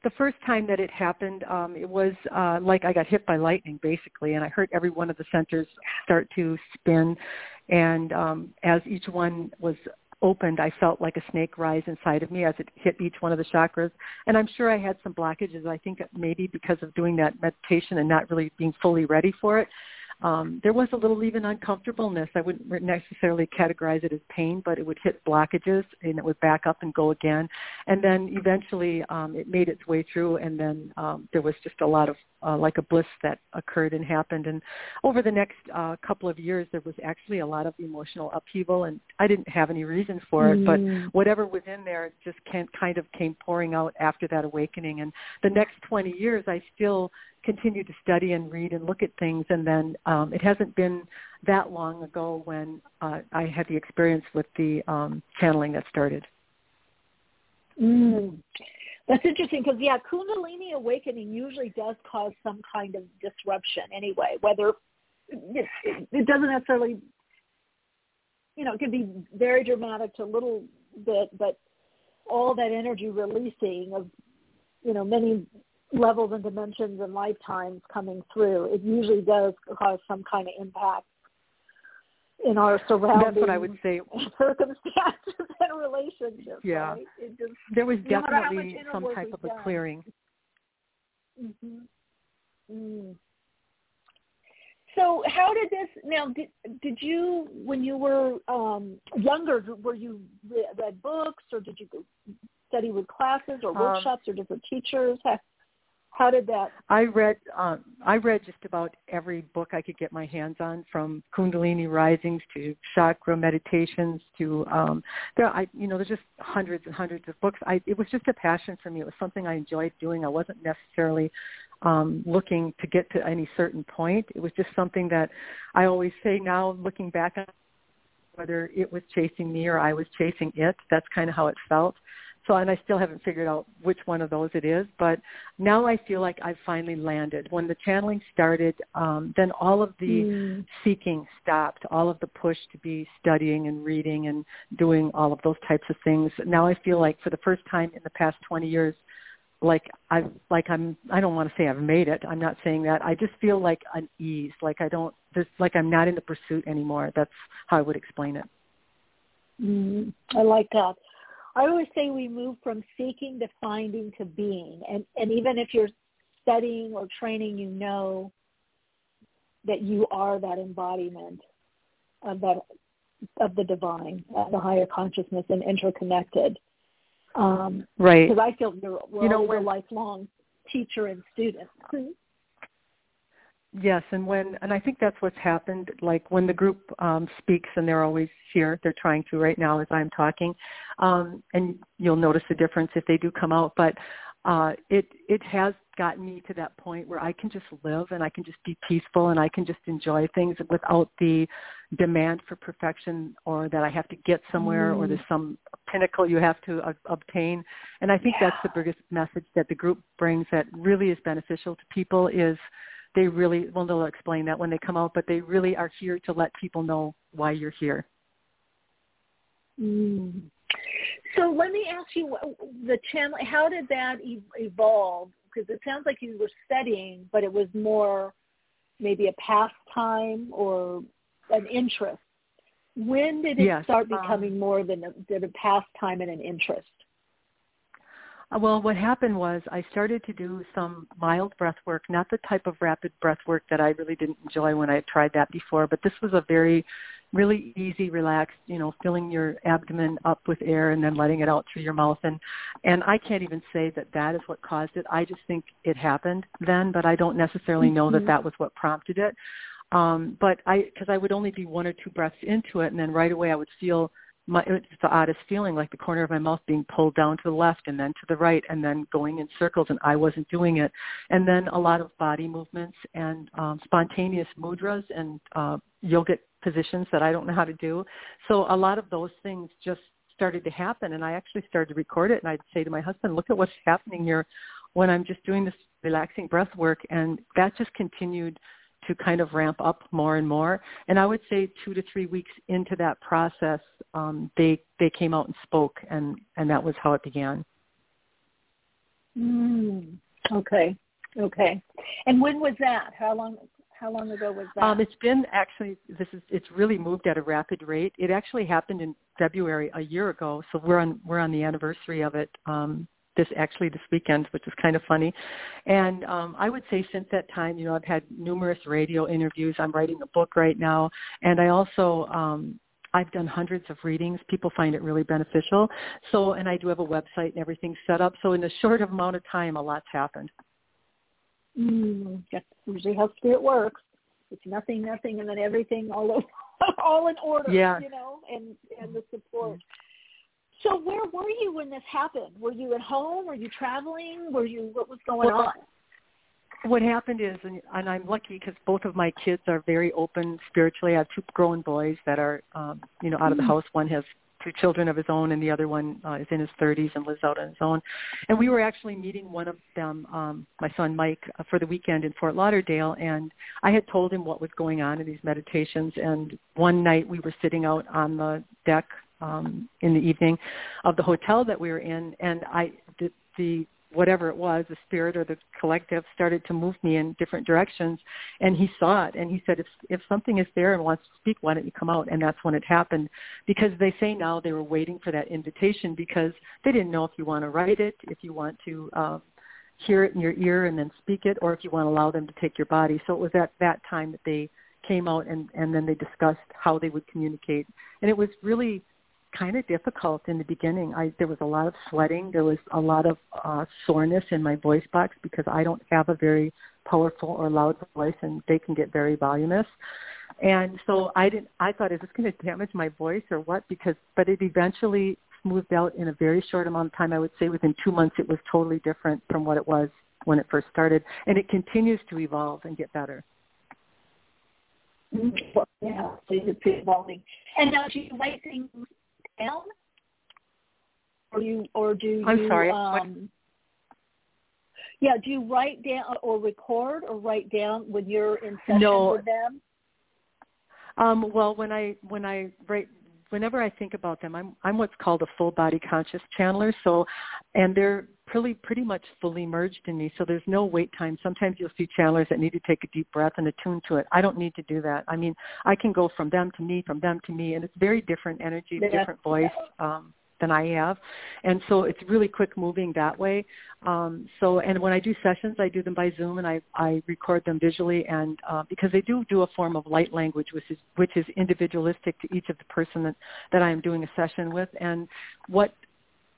the first time that it happened, um, it was uh, like I got hit by lightning, basically, and I heard every one of the centers start to spin. And um, as each one was opened, I felt like a snake rise inside of me as it hit each one of the chakras. And I'm sure I had some blockages. I think maybe because of doing that meditation and not really being fully ready for it um, there was a little even uncomfortableness. I wouldn't necessarily categorize it as pain, but it would hit blockages and it would back up and go again. And then eventually um, it made its way through and then um, there was just a lot of uh, like a bliss that occurred and happened. And over the next uh, couple of years there was actually a lot of emotional upheaval and I didn't have any reason for it, mm. but whatever was in there just can, kind of came pouring out after that awakening. And the next 20 years I still continue to study and read and look at things. And then um, it hasn't been that long ago when uh, I had the experience with the um, channeling that started. Mm. That's interesting because yeah, Kundalini awakening usually does cause some kind of disruption anyway. Whether it, it doesn't necessarily, you know, it can be very dramatic to a little bit, but all that energy releasing of, you know, many levels and dimensions and lifetimes coming through, it usually does cause some kind of impact in our surroundings. That's what I would say. Circumstances and relationships. Yeah, right? just, there was definitely some type of a clearing. Mm-hmm. Mm. So how did this now? Did, did you, when you were um, younger, were you read books, or did you study with classes or Um, workshops or different teachers? How, how did that? I read um, I read just about every book I could get my hands on, from Kundalini risings to chakra meditations to um, there. I you know there's just hundreds and hundreds of books. I it was just a passion for me. It was something I enjoyed doing. I wasn't necessarily um, looking to get to any certain point. It was just something that I always say now, looking back on whether it was chasing me or I was chasing it. That's kind of how it felt. So, and I still haven't figured out which one of those it is, but now I feel like I've finally landed. When the channeling started, um, then all of the Mm. seeking stopped, all of the push to be studying and reading and doing all of those types of things. Now I feel like for the first time in the past 20 years, like I like I'm I don't want to say I've made it. I'm not saying that. I just feel like an ease, like I don't there's like I'm not in the pursuit anymore. That's how I would explain it. Mm, I like that. I always say we move from seeking to finding to being, and and even if you're studying or training, you know that you are that embodiment of that of the divine, of the higher consciousness, and interconnected. Um, Right. Because I feel you're, we're You know, when- lifelong teacher and student. Yes, and when and I think that's what's happened. Like when the group um, speaks, and they're always here. They're trying to right now as I'm talking, um, and you'll notice the difference if they do come out. But uh, it it has gotten me to that point where I can just live and I can just be peaceful and I can just enjoy things without the demand for perfection or that I have to get somewhere or Mm. there's some pinnacle you have to uh, obtain. And I think that's the biggest message that the group brings that really is beneficial to people is they really well they'll explain that when they come out but they really are here to let people know why you're here Mm. So let me ask you, the channel. How did that evolve? Because it sounds like you were studying, but it was more maybe a pastime or an interest. When did it Yes, start um, becoming more than a, than a pastime and an interest? Uh, Well, what happened was I started to do some mild breath work, not the type of rapid breath work that I really didn't enjoy when I had tried that before, but this was a very, really easy, relaxed, you know, filling your abdomen up with air and then letting it out through your mouth. And, and I can't even say that that is what caused it. I just think it happened then, but I don't necessarily know that Mhm. that was what prompted it. Um, but I, because I would only be one or two breaths into it, and then right away I would feel my it's the oddest feeling like the corner of my mouth being pulled down to the left and then to the right and then going in circles and I wasn't doing it. And then a lot of body movements and um spontaneous mudras and uh yogic positions that I don't know how to do. So a lot of those things just started to happen and I actually started to record it and I'd say to my husband look at what's happening here when I'm just doing this relaxing breath work. And that just continued to kind of ramp up more and more. And I would say two to three weeks into that process, um, they they came out and spoke, and and that was how it began. Mm. Okay. Okay. And when was that? How long how long ago was that? Um, it's been actually this is it's really moved at a rapid rate. It actually happened in February a year ago, so we're on we're on the anniversary of it. Um, this actually this weekend, which is kind of funny. And um, I would say since that time, you know, I've had numerous radio interviews. I'm writing a book right now, and I also um, I've done hundreds of readings. People find it really beneficial. So, and I do have a website and everything set up. So, in a short amount of time, a lot's happened. Mm, that's usually how spirit works. It's nothing, nothing, and then everything all over, all in order. Yeah. You know, and and the support. So, where were you when this happened? Were you at home? Were you traveling? Were you? What was going well, on? what happened is, and, and I'm lucky because both of my kids are very open spiritually. I have two grown boys that are, um, you know, out of the house. One has two children of his own, and the other one uh, is in his 30s and lives out on his own. And we were actually meeting one of them, um, my son Mike, uh, for the weekend in Fort Lauderdale. And I had told him what was going on in these meditations. And one night we were sitting out on the deck um, in the evening of the hotel that we were in, and I the, the whatever it was, the spirit or the collective started to move me in different directions and he saw it and he said, if, if something is there and wants to speak, why don't you come out? And that's when it happened because they say now they were waiting for that invitation because they didn't know if you want to write it, if you want to, um, hear it in your ear and then speak it or if you want to allow them to take your body. So it was at that time that they came out and, and then they discussed how they would communicate. And it was really kind of difficult in the beginning. I there was a lot of sweating. There was a lot of uh, soreness in my voice box because I don't have a very powerful or loud voice, and they can get very voluminous. And so I didn't. I thought, is this going to damage my voice or what? Because, but it eventually smoothed out in a very short amount of time. I would say within two months, it was totally different from what it was when it first started, and it continues to evolve and get better. Mm-hmm. Yeah, it's evolving. And now, do you write things down, or you or do you? I'm sorry. Um, yeah, do you write down or record or write down when you're in session no. with them? Um, well, when I when I write whenever I think about them, I'm I'm what's called a full body conscious channeler. So, and they're pretty pretty much fully merged in me. So there's no wait time. Sometimes you'll see channelers that need to take a deep breath and attune to it. I don't need to do that. I mean, I can go from them to me, from them to me, and it's very different energy, Yeah. different voice. Um, than I have, and so it's really quick moving that way. Um, so, and when I do sessions, I do them by Zoom, and I, I record them visually, and uh, because they do do a form of light language, which is which is individualistic to each of the person that that I am doing a session with, and what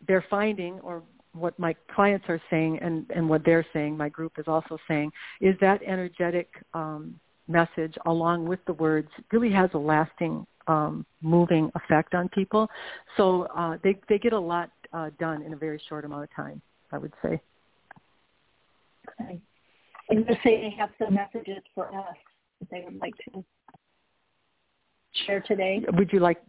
they're finding or what my clients are saying and, and what they're saying, my group is also saying, is that energetic um, message along with the words really has a lasting um, moving effect on people. So uh, they, they get a lot uh, done in a very short amount of time, I would say. Okay. And you say they have some messages for us that they would like to share today. Would you like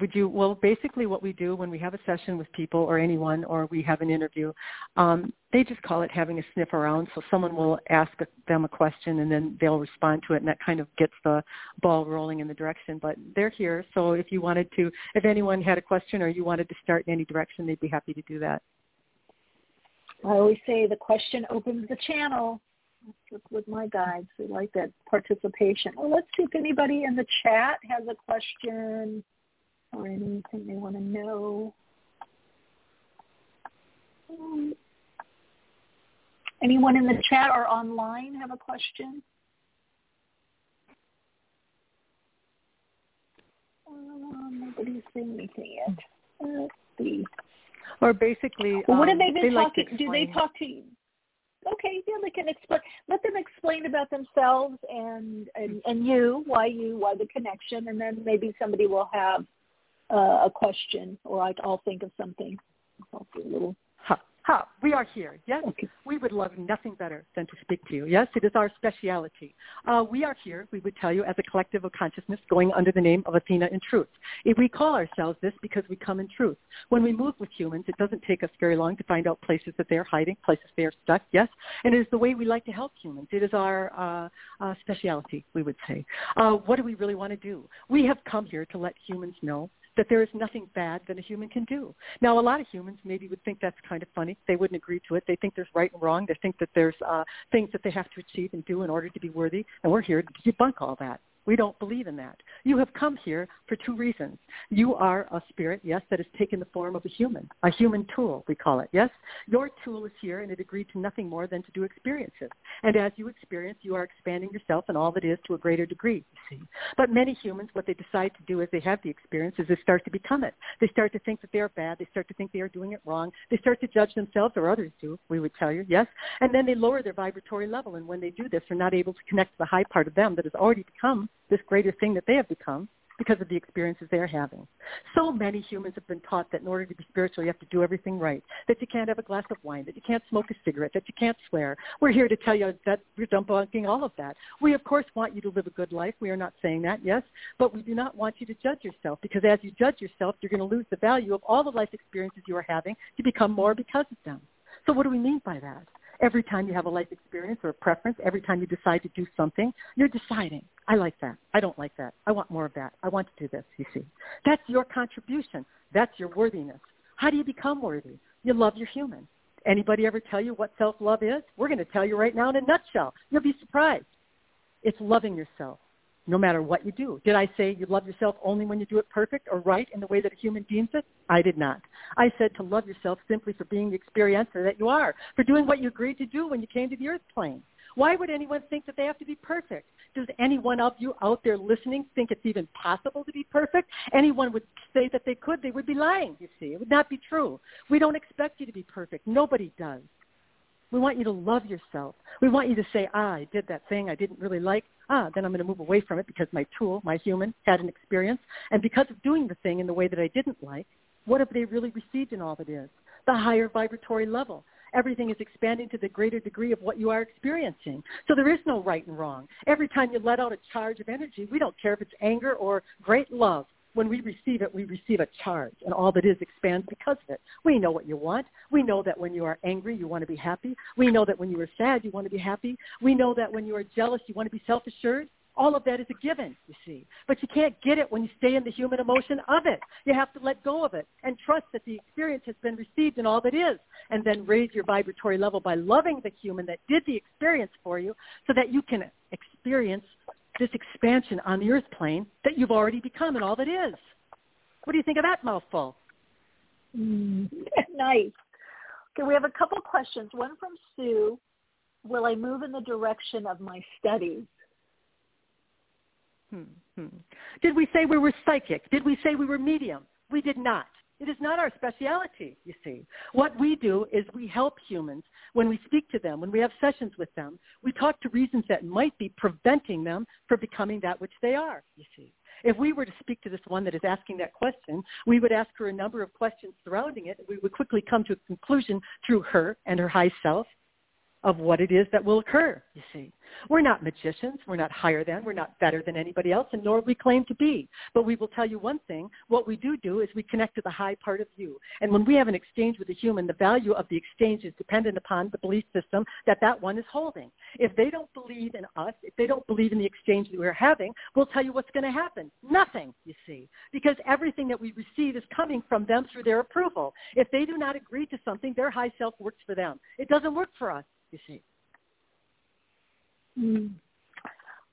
would you well basically what we do when we have a session with people or anyone or we have an interview um, they just call it having a sniff around. So someone will ask them a question and then they'll respond to it and that kind of gets the ball rolling in the direction. But they're here. So if you wanted to if anyone had a question or you wanted to start in any direction they'd be happy to do that. I always say the question opens the channel. With, my guides, we like that participation. Well, let's see if anybody in the chat has a question or anything they want to know. Um, anyone in the chat or online have a question? Um, nobody's saying anything yet. Let's see. or basically Well, what um, have they been they like to talking? do they talk to you? Okay, yeah, they can explain. Let them explain about themselves and and, and you, why you, why the connection, and then maybe somebody will have uh, a question, or I, I'll think of something. I'll do a little. Ha, ha, we are here. Yes, we would love nothing better than to speak to you. Yes, it is our speciality. Uh, we are here, we would tell you, as a collective of consciousness going under the name of Athena in Truth. If we call ourselves this because we come in truth. When we move with humans, it doesn't take us very long to find out places that they're hiding, places they are stuck, yes, and it is the way we like to help humans. It is our uh, uh, speciality, we would say. Uh, what do we really want to do? We have come here to let humans know that there is nothing bad that a human can do. Now, a lot of humans maybe would think that's kind of funny. They wouldn't agree to it. They think there's right and wrong. They think that there's uh, things that they have to achieve and do in order to be worthy, and we're here to debunk all that. We don't believe in that. You have come here for two reasons. You are a spirit, yes, that has taken the form of a human, a human tool, we call it, yes? Your tool is here and it agreed to nothing more than to do experiences. And as you experience, you are expanding yourself and all that is to a greater degree, you see. But many humans, what they decide to do as they have the experience is they start to become it. They start to think that they are bad. They start to think they are doing it wrong. They start to judge themselves, or others do, we would tell you, yes? And then they lower their vibratory level. And when they do this, they're not able to connect to the high part of them that has already become this greater thing that they have become because of the experiences they're having. So many humans have been taught that in order to be spiritual, you have to do everything right, that you can't have a glass of wine, that you can't smoke a cigarette, that you can't swear. We're here to tell you that we're debunking all of that. We, of course, want you to live a good life. We are not saying that, yes, but we do not want you to judge yourself because as you judge yourself, you're going to lose the value of all the life experiences you are having to become more because of them. So what do we mean by that? Every time you have a life experience or a preference, every time you decide to do something, you're deciding, I like that. I don't like that. I want more of that. I want to do this, you see. That's your contribution. That's your worthiness. How do you become worthy? You love your human. Anybody ever tell you what self-love is? We're going to tell you right now in a nutshell. You'll be surprised. It's loving yourself no matter what you do. Did I say you love yourself only when you do it perfect or right in the way that a human deems it? I did not. I said to love yourself simply for being the experiencer that you are, for doing what you agreed to do when you came to the earth plane. Why would anyone think that they have to be perfect? Does anyone of you out there listening think it's even possible to be perfect? Anyone would say that they could, they would be lying, you see. It would not be true. We don't expect you to be perfect. Nobody does. We want you to love yourself. We want you to say, ah, I did that thing I didn't really like. Ah, then I'm going to move away from it because my tool, my human, had an experience. And because of doing the thing in the way that I didn't like, what have they really received in all that is? The higher vibratory level. Everything is expanding to the greater degree of what you are experiencing. So there is no right and wrong. Every time you let out a charge of energy, we don't care if it's anger or great love when we receive it, we receive a charge, and all that is expands because of it. We know what you want. We know that when you are angry, you want to be happy. We know that when you are sad, you want to be happy. We know that when you are jealous, you want to be self-assured. All of that is a given, you see. But you can't get it when you stay in the human emotion of it. You have to let go of it and trust that the experience has been received in all that is, and then raise your vibratory level by loving the human that did the experience for you so that you can experience this expansion on the earth plane that you've already become and all that is. What do you think of that mouthful? Mm, nice. Okay, we have a couple questions. One from Sue. Will I move in the direction of my studies? Hmm, hmm. Did we say we were psychic? Did we say we were medium? We did not. It is not our speciality, you see. What we do is we help humans when we speak to them, when we have sessions with them. We talk to reasons that might be preventing them from becoming that which they are, you see. If we were to speak to this one that is asking that question, we would ask her a number of questions surrounding it. We would quickly come to a conclusion through her and her high self of what it is that will occur, you see. We're not magicians. We're not higher than. We're not better than anybody else, and nor we claim to be. But we will tell you one thing. What we do do is we connect to the high part of you. And when we have an exchange with a human, the value of the exchange is dependent upon the belief system that that one is holding. If they don't believe in us, if they don't believe in the exchange that we're having, we'll tell you what's going to happen. Nothing, you see. Because everything that we receive is coming from them through their approval. If they do not agree to something, their high self works for them. It doesn't work for us, you see. Mm.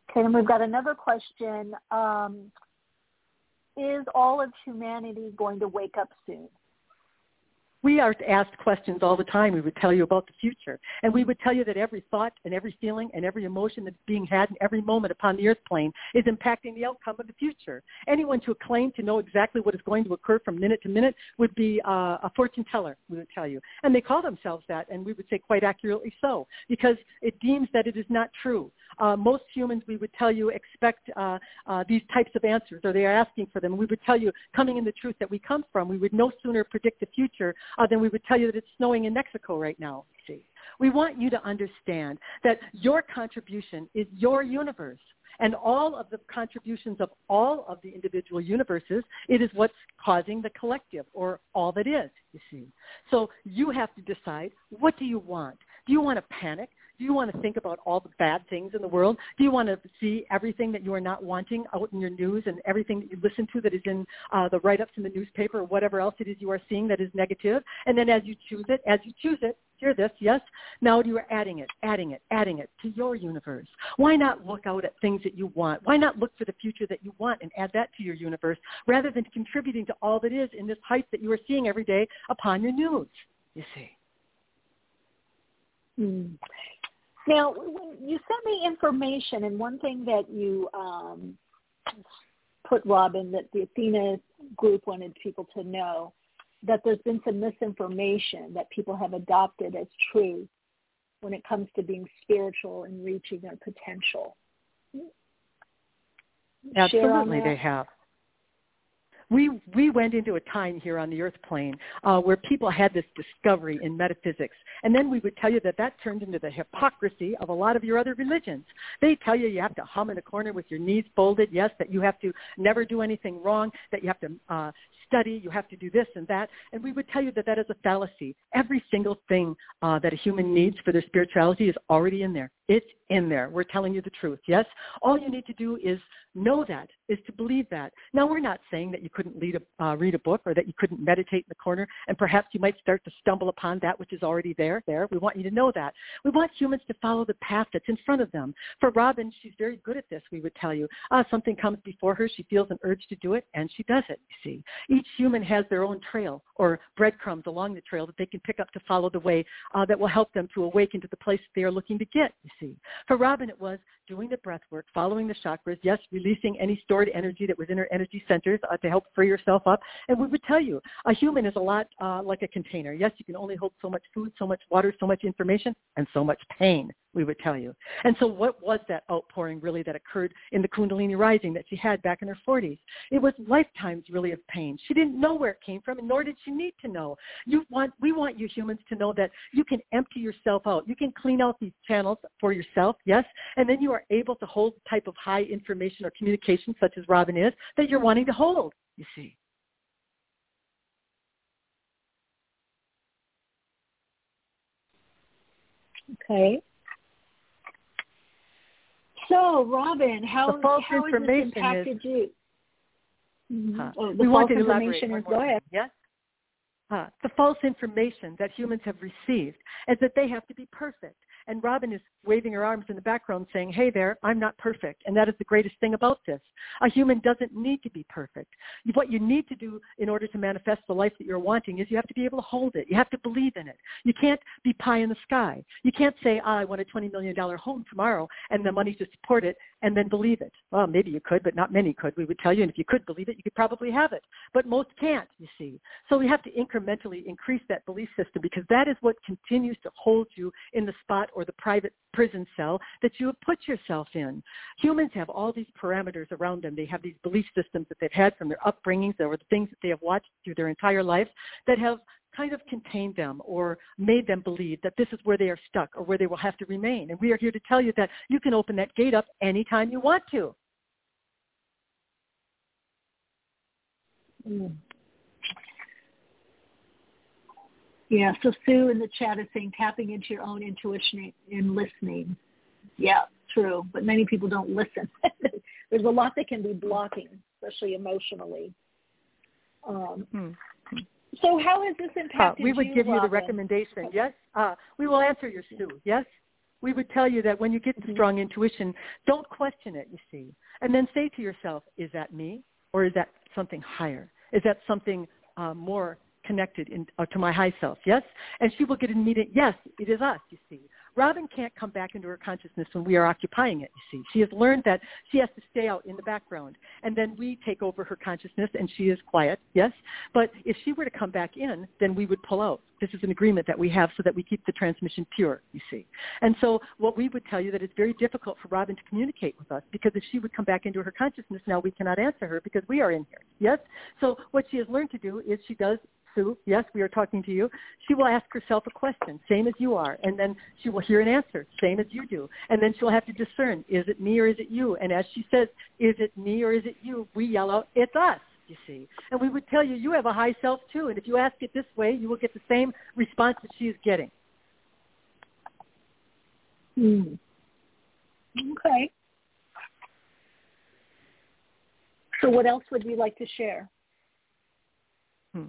Okay, and we've got another question. Um, is all of humanity going to wake up soon? We are asked questions all the time. We would tell you about the future. And we would tell you that every thought and every feeling and every emotion that's being had in every moment upon the earth plane is impacting the outcome of the future. Anyone to claim to know exactly what is going to occur from minute to minute would be uh, a fortune teller, we would tell you. And they call themselves that, and we would say quite accurately so, because it deems that it is not true. Uh, most humans, we would tell you, expect uh, uh, these types of answers, or they are asking for them. We would tell you, coming in the truth that we come from, we would no sooner predict the future uh, then we would tell you that it's snowing in Mexico right now. See, we want you to understand that your contribution is your universe. And all of the contributions of all of the individual universes, it is what's causing the collective or all that is, you see. So you have to decide, what do you want? Do you want to panic? Do you want to think about all the bad things in the world? Do you want to see everything that you are not wanting out in your news and everything that you listen to that is in uh, the write-ups in the newspaper or whatever else it is you are seeing that is negative? And then as you choose it, as you choose it, hear this, yes? Now you are adding it, adding it, adding it to your universe. Why not look out at things that you want? Why not look for the future that you want and add that to your universe rather than contributing to all that is in this hype that you are seeing every day upon your news, you see? Mm. Now, when you sent me information, and one thing that you um, put, Robin, that the Athena group wanted people to know that there's been some misinformation that people have adopted as true when it comes to being spiritual and reaching their potential. Absolutely, they have we we went into a time here on the earth plane uh, where people had this discovery in metaphysics. And then we would tell you that that turned into the hypocrisy of a lot of your other religions. They tell you you have to hum in a corner with your knees folded yes that you have to never do anything wrong that you have to uh, study you have to do this and that and we would tell you that that is a fallacy every single thing uh, that a human needs for their spirituality is already in there it's in there. We're telling you the truth. Yes? All you need to do is know that, is to believe that. Now, we're not saying that you couldn't a, uh, read a book or that you couldn't meditate in the corner and perhaps you might start to stumble upon that which is already there. There. We want you to know that. We want humans to follow the path that's in front of them. For Robin, she's very good at this, we would tell you. Uh, something comes before her, she feels an urge to do it, and she does it, you see. Each human has their own trail or breadcrumbs along the trail that they can pick up to follow the way uh, that will help them to awaken to the place they are looking to get, you see. For Robin, it was doing the breath work, following the chakras, yes, releasing any stored energy that was in her energy centers uh, to help free yourself up. And we would tell you, a human is a lot uh, like a container. Yes, you can only hold so much food, so much water, so much information, and so much pain we would tell you. And so what was that outpouring really that occurred in the Kundalini rising that she had back in her 40s? It was lifetimes really of pain. She didn't know where it came from, and nor did she need to know. You want, we want you humans to know that you can empty yourself out. You can clean out these channels for yourself, yes, and then you are able to hold the type of high information or communication, such as Robin is, that you're wanting to hold, you see. Okay. So, Robin, how, how has this impacted is, you? Mm-hmm. Huh. Oh, the we false want to information is, go ahead. Yes? Huh. The false information that humans have received is that they have to be perfect. And Robin is waving her arms in the background saying, hey there, I'm not perfect. And that is the greatest thing about this. A human doesn't need to be perfect. What you need to do in order to manifest the life that you're wanting is you have to be able to hold it. You have to believe in it. You can't be pie in the sky. You can't say, ah, I want a $20 million home tomorrow and the money to support it and then believe it. Well, maybe you could, but not many could. We would tell you, and if you could believe it, you could probably have it. But most can't, you see. So we have to incrementally increase that belief system because that is what continues to hold you in the spot or the private prison cell that you have put yourself in. Humans have all these parameters around them. They have these belief systems that they've had from their upbringings or the things that they have watched through their entire lives that have kind of contained them or made them believe that this is where they are stuck or where they will have to remain. And we are here to tell you that you can open that gate up anytime you want to. Mm. Yeah, so Sue in the chat is saying tapping into your own intuition and listening. Yeah, true. But many people don't listen. There's a lot that can be blocking, especially emotionally. Um, hmm. So how has this impacted uh, We would you, give you the Robin? recommendation. Yes, uh, we will answer your Sue. Yes, we would tell you that when you get the strong intuition, don't question it. You see, and then say to yourself, "Is that me, or is that something higher? Is that something uh, more connected in, uh, to my high self?" Yes, and she will get immediate yes. It is us. You see, Robin can't come back into her consciousness when we are occupying it, you see. She has learned that she has to stay out in the background. And then we take over her consciousness and she is quiet, yes. But if she were to come back in, then we would pull out. This is an agreement that we have so that we keep the transmission pure, you see. And so what we would tell you that it's very difficult for Robin to communicate with us because if she would come back into her consciousness now, we cannot answer her because we are in here, yes. So what she has learned to do is she does Sue, yes, we are talking to you. She will ask herself a question, same as you are, and then she will hear an answer, same as you do. And then she'll have to discern, is it me or is it you? And as she says, is it me or is it you? We yell out, it's us, you see. And we would tell you, you have a high self too. And if you ask it this way, you will get the same response that she is getting. Mm. Okay. So what else would you like to share? Hmm.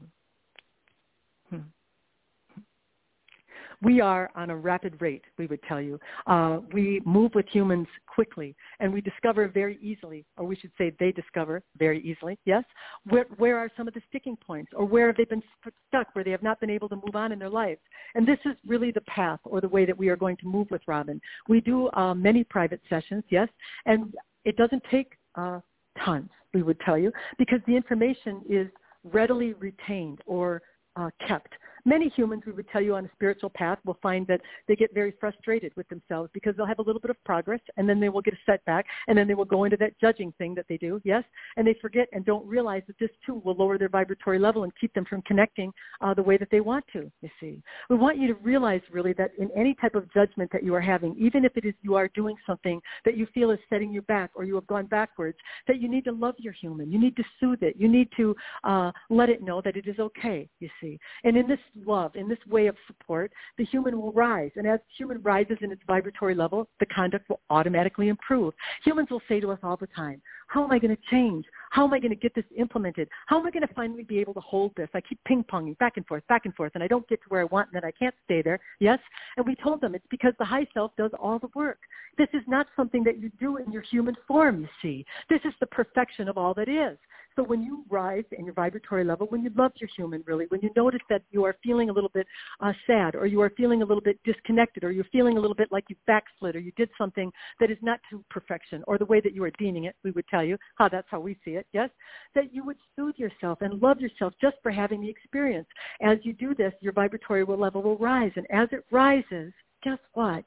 We are on a rapid rate, we would tell you. Uh, we move with humans quickly, and we discover very easily, or we should say they discover very easily, yes? Where, where are some of the sticking points, or where have they been stuck, where they have not been able to move on in their lives? And this is really the path or the way that we are going to move with Robin. We do uh, many private sessions, yes, and it doesn't take uh, tons, we would tell you, because the information is readily retained or uh, kept many humans, we would tell you on a spiritual path, will find that they get very frustrated with themselves because they'll have a little bit of progress and then they will get a setback and then they will go into that judging thing that they do, yes? And they forget and don't realize that this too will lower their vibratory level and keep them from connecting uh, the way that they want to, you see. We want you to realize really that in any type of judgment that you are having, even if it is you are doing something that you feel is setting you back or you have gone backwards, that you need to love your human. You need to soothe it. You need to uh, let it know that it is okay, you see. And in this love, in this way of support, the human will rise. And as human rises in its vibratory level, the conduct will automatically improve. Humans will say to us all the time, how am I going to change? How am I going to get this implemented? How am I going to finally be able to hold this? I keep ping-ponging back and forth, back and forth, and I don't get to where I want, and then I can't stay there. Yes? And we told them it's because the high self does all the work. This is not something that you do in your human form, you see. This is the perfection of all that is. So when you rise in your vibratory level, when you love your human really, when you notice that you are feeling a little bit uh, sad or you are feeling a little bit disconnected or you're feeling a little bit like you backslid or you did something that is not to perfection or the way that you are deeming it, we would tell you how that's how we see it, yes, that you would soothe yourself and love yourself just for having the experience. As you do this, your vibratory level will rise. And as it rises, guess what?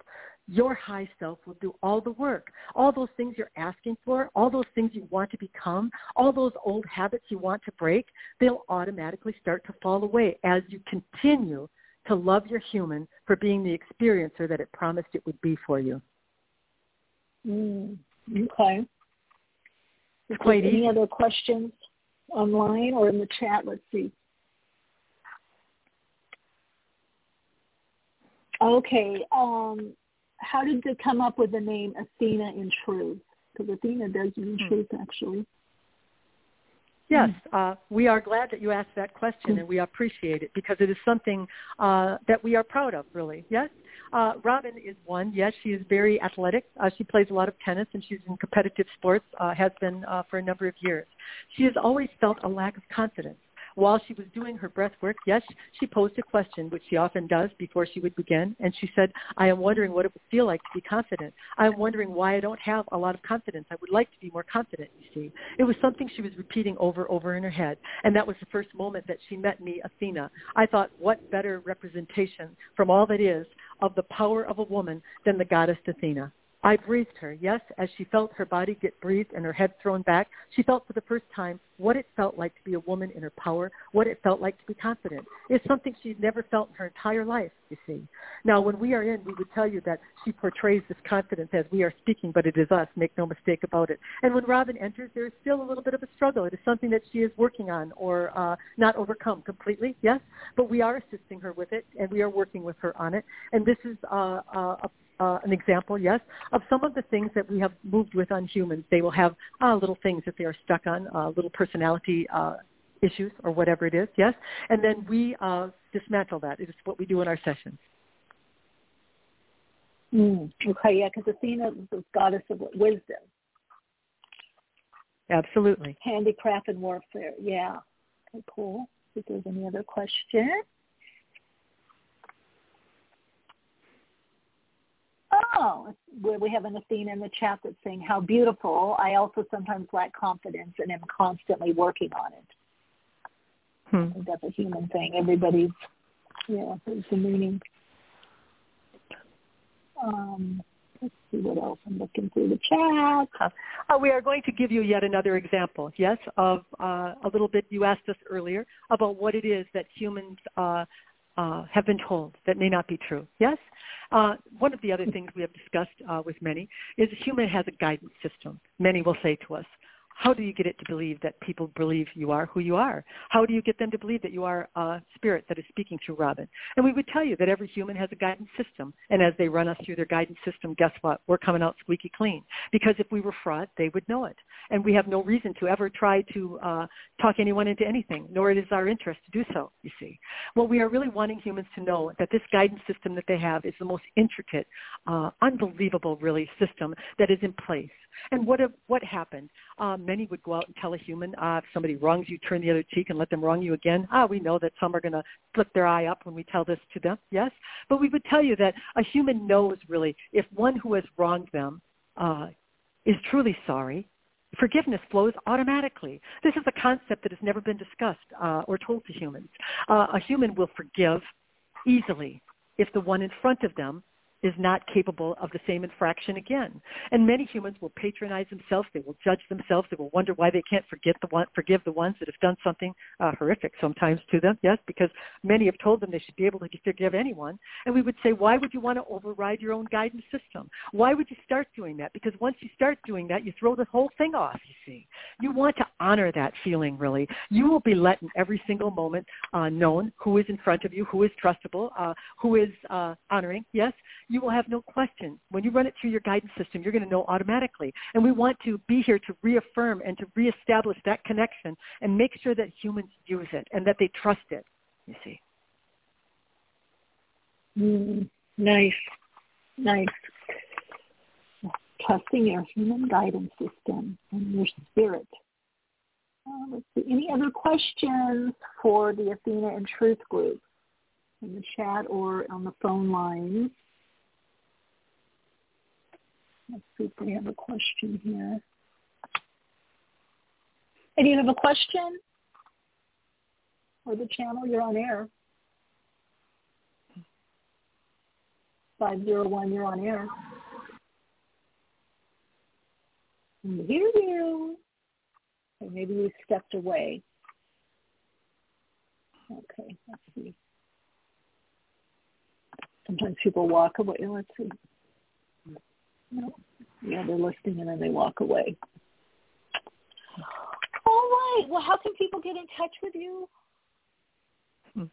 Your high self will do all the work. All those things you're asking for, all those things you want to become, all those old habits you want to break, they'll automatically start to fall away as you continue to love your human for being the experiencer that it promised it would be for you. Mm, okay. It's quite any easy. other questions online or in the chat? Let's see. Okay. Um, how did they come up with the name Athena in Truth? Because Athena does mean hmm. truth, actually. Yes, uh, we are glad that you asked that question, and we appreciate it because it is something uh, that we are proud of, really. Yes, uh, Robin is one. Yes, she is very athletic. Uh, she plays a lot of tennis, and she's in competitive sports. Uh, has been uh, for a number of years. She has always felt a lack of confidence while she was doing her breath work, yes, she posed a question, which she often does before she would begin, and she said, I am wondering what it would feel like to be confident. I am wondering why I don't have a lot of confidence. I would like to be more confident, you see. It was something she was repeating over over in her head, and that was the first moment that she met me, Athena. I thought, what better representation from all that is of the power of a woman than the goddess Athena. I breathed her, yes, as she felt her body get breathed and her head thrown back. She felt for the first time what it felt like to be a woman in her power, what it felt like to be confident. It's something she'd never felt in her entire life, you see. Now, when we are in, we would tell you that she portrays this confidence as we are speaking, but it is us, make no mistake about it. And when Robin enters, there is still a little bit of a struggle. It is something that she is working on or uh, not overcome completely, yes, but we are assisting her with it, and we are working with her on it. And this is uh, uh, a uh, an example, yes, of some of the things that we have moved with on humans. They will have uh, little things that they are stuck on, uh, little personality uh, issues or whatever it is, yes, and then we uh, dismantle that. It is what we do in our sessions. Mm, okay, yeah, because Athena is the goddess of wisdom. Absolutely. Handicraft and warfare, yeah. Okay, cool. If there's any other questions. Oh, we have an Athena in the chat that's saying how beautiful. I also sometimes lack confidence and am constantly working on it. Hmm. That's a human thing. Everybody's, yeah, there's a meaning. Um, let's see what else. I'm looking through the chat. Uh, we are going to give you yet another example, yes, of uh, a little bit, you asked us earlier, about what it is that humans uh, uh, have been told that may not be true. Yes? Uh, one of the other things we have discussed uh, with many is human has a guidance system. Many will say to us, how do you get it to believe that people believe you are who you are? How do you get them to believe that you are a spirit that is speaking through Robin? And we would tell you that every human has a guidance system. And as they run us through their guidance system, guess what? We're coming out squeaky clean. Because if we were fraud, they would know it. And we have no reason to ever try to uh, talk anyone into anything, nor it is our interest to do so, you see. What we are really wanting humans to know that this guidance system that they have is the most intricate, uh, unbelievable, really, system that is in place. And what have, what happened? Uh, many would go out and tell a human, uh, if somebody wrongs you, turn the other cheek and let them wrong you again. Ah, we know that some are going to flip their eye up when we tell this to them. Yes, but we would tell you that a human knows really if one who has wronged them uh, is truly sorry. Forgiveness flows automatically. This is a concept that has never been discussed uh, or told to humans. Uh, a human will forgive easily if the one in front of them is not capable of the same infraction again. And many humans will patronize themselves. They will judge themselves. They will wonder why they can't forget the one, forgive the ones that have done something uh, horrific sometimes to them. Yes, because many have told them they should be able to forgive anyone. And we would say, why would you want to override your own guidance system? Why would you start doing that? Because once you start doing that, you throw the whole thing off, you see. You want to honor that feeling, really. You will be let in every single moment uh, known who is in front of you, who is trustable, uh, who is uh, honoring, yes you will have no question. When you run it through your guidance system, you're going to know automatically. And we want to be here to reaffirm and to reestablish that connection and make sure that humans use it and that they trust it, you see. Mm, nice. Nice. Trusting your human guidance system and your spirit. Uh, let's see. Any other questions for the Athena in Truth group in the chat or on the phone lines? Let's see if we have a question here. Do you have a question? Or the channel, you're on air. 501, you're on air. We hear you. Okay, maybe you stepped away. Okay, let's see. Sometimes people walk away. Let's see. No. Yeah, they're listening and then they walk away. All right. Well, how can people get in touch with you? Hmm.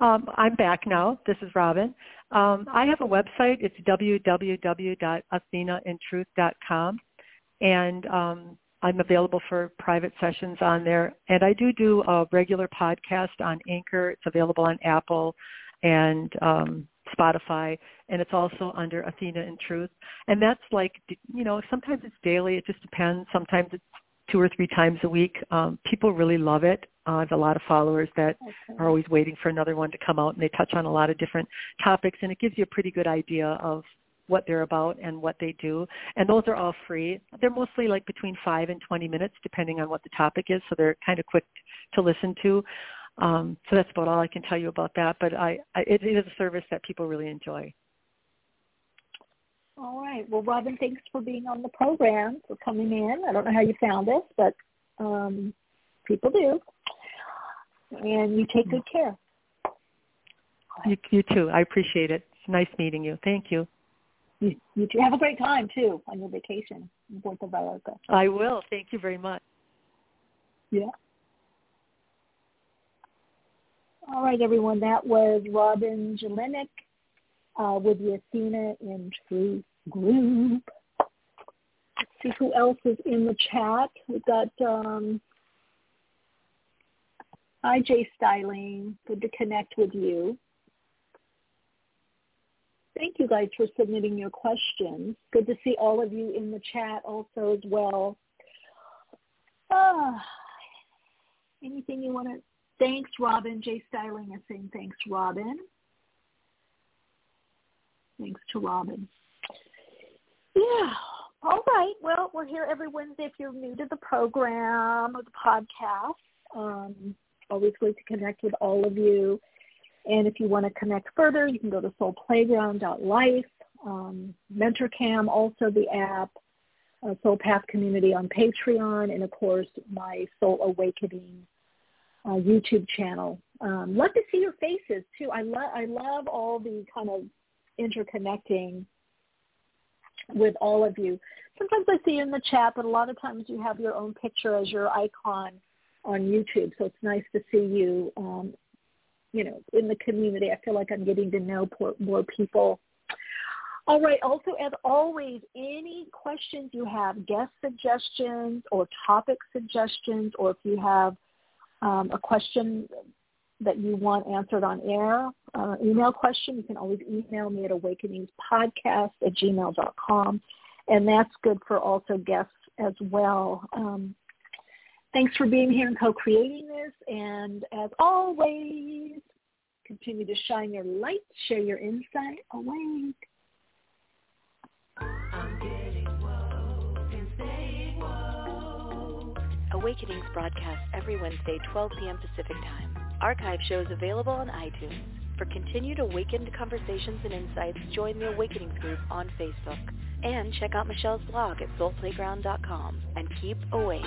Um, I'm back now. This is Robin. Um, I have a website. It's www.athenaintruth.com, and um, I'm available for private sessions on there. And I do do a regular podcast on Anchor. It's available on Apple and um, Spotify, and it's also under Athena in Truth. And that's like, you know, sometimes it's daily. It just depends. Sometimes it's two or three times a week. Um, people really love it. Uh, I have a lot of followers that okay. are always waiting for another one to come out, and they touch on a lot of different topics, and it gives you a pretty good idea of what they're about and what they do. And those are all free. They're mostly like between 5 and 20 minutes depending on what the topic is, so they're kind of quick to listen to. Um, so that's about all I can tell you about that. But I, I it, it is a service that people really enjoy. All right. Well, Robin, thanks for being on the program, for coming in. I don't know how you found us, but um, people do. And you take good care. You, you too. I appreciate it. It's nice meeting you. Thank you. You, you too. Have a great time, too, on your vacation in Puerto Vallarta. I will. Thank you very much. Yeah. All right, everyone. That was Robin Jelinek uh, with the Athena in Truth group. Let's see who else is in the chat. We've got um, Jay Styling. Good to connect with you. Thank you guys for submitting your questions. Good to see all of you in the chat also as well. Ah, anything you want to Thanks, Robin. Jay Styling is saying thanks, Robin. Thanks to Robin. Yeah. All right. Well, we're here every Wednesday. If you're new to the program or the podcast, um, always great to connect with all of you. And if you want to connect further, you can go to soulplayground.life, um, MentorCam, also the app, uh, Soul Path Community on Patreon, and of course my Soul Awakening uh, YouTube channel. Um, love to see your faces too. I love I love all the kind of interconnecting with all of you. Sometimes I see you in the chat, but a lot of times you have your own picture as your icon on YouTube. So it's nice to see you, um, you know, in the community. I feel like I'm getting to know more people. All right. Also, as always, any questions you have, guest suggestions or topic suggestions, or if you have um, a question that you want answered on air, uh, email question, you can always email me at awakeningspodcast at gmail.com. And that's good for also guests as well. Um, thanks for being here and co-creating this. And as always, continue to shine your light, share your insight. Awake. Awakenings broadcasts every Wednesday, 12 p.m. Pacific Time. Archive shows available on iTunes. For continued awakened conversations and insights, join the Awakenings group on Facebook. And check out Michele's blog at soulplayground.com. And keep awake.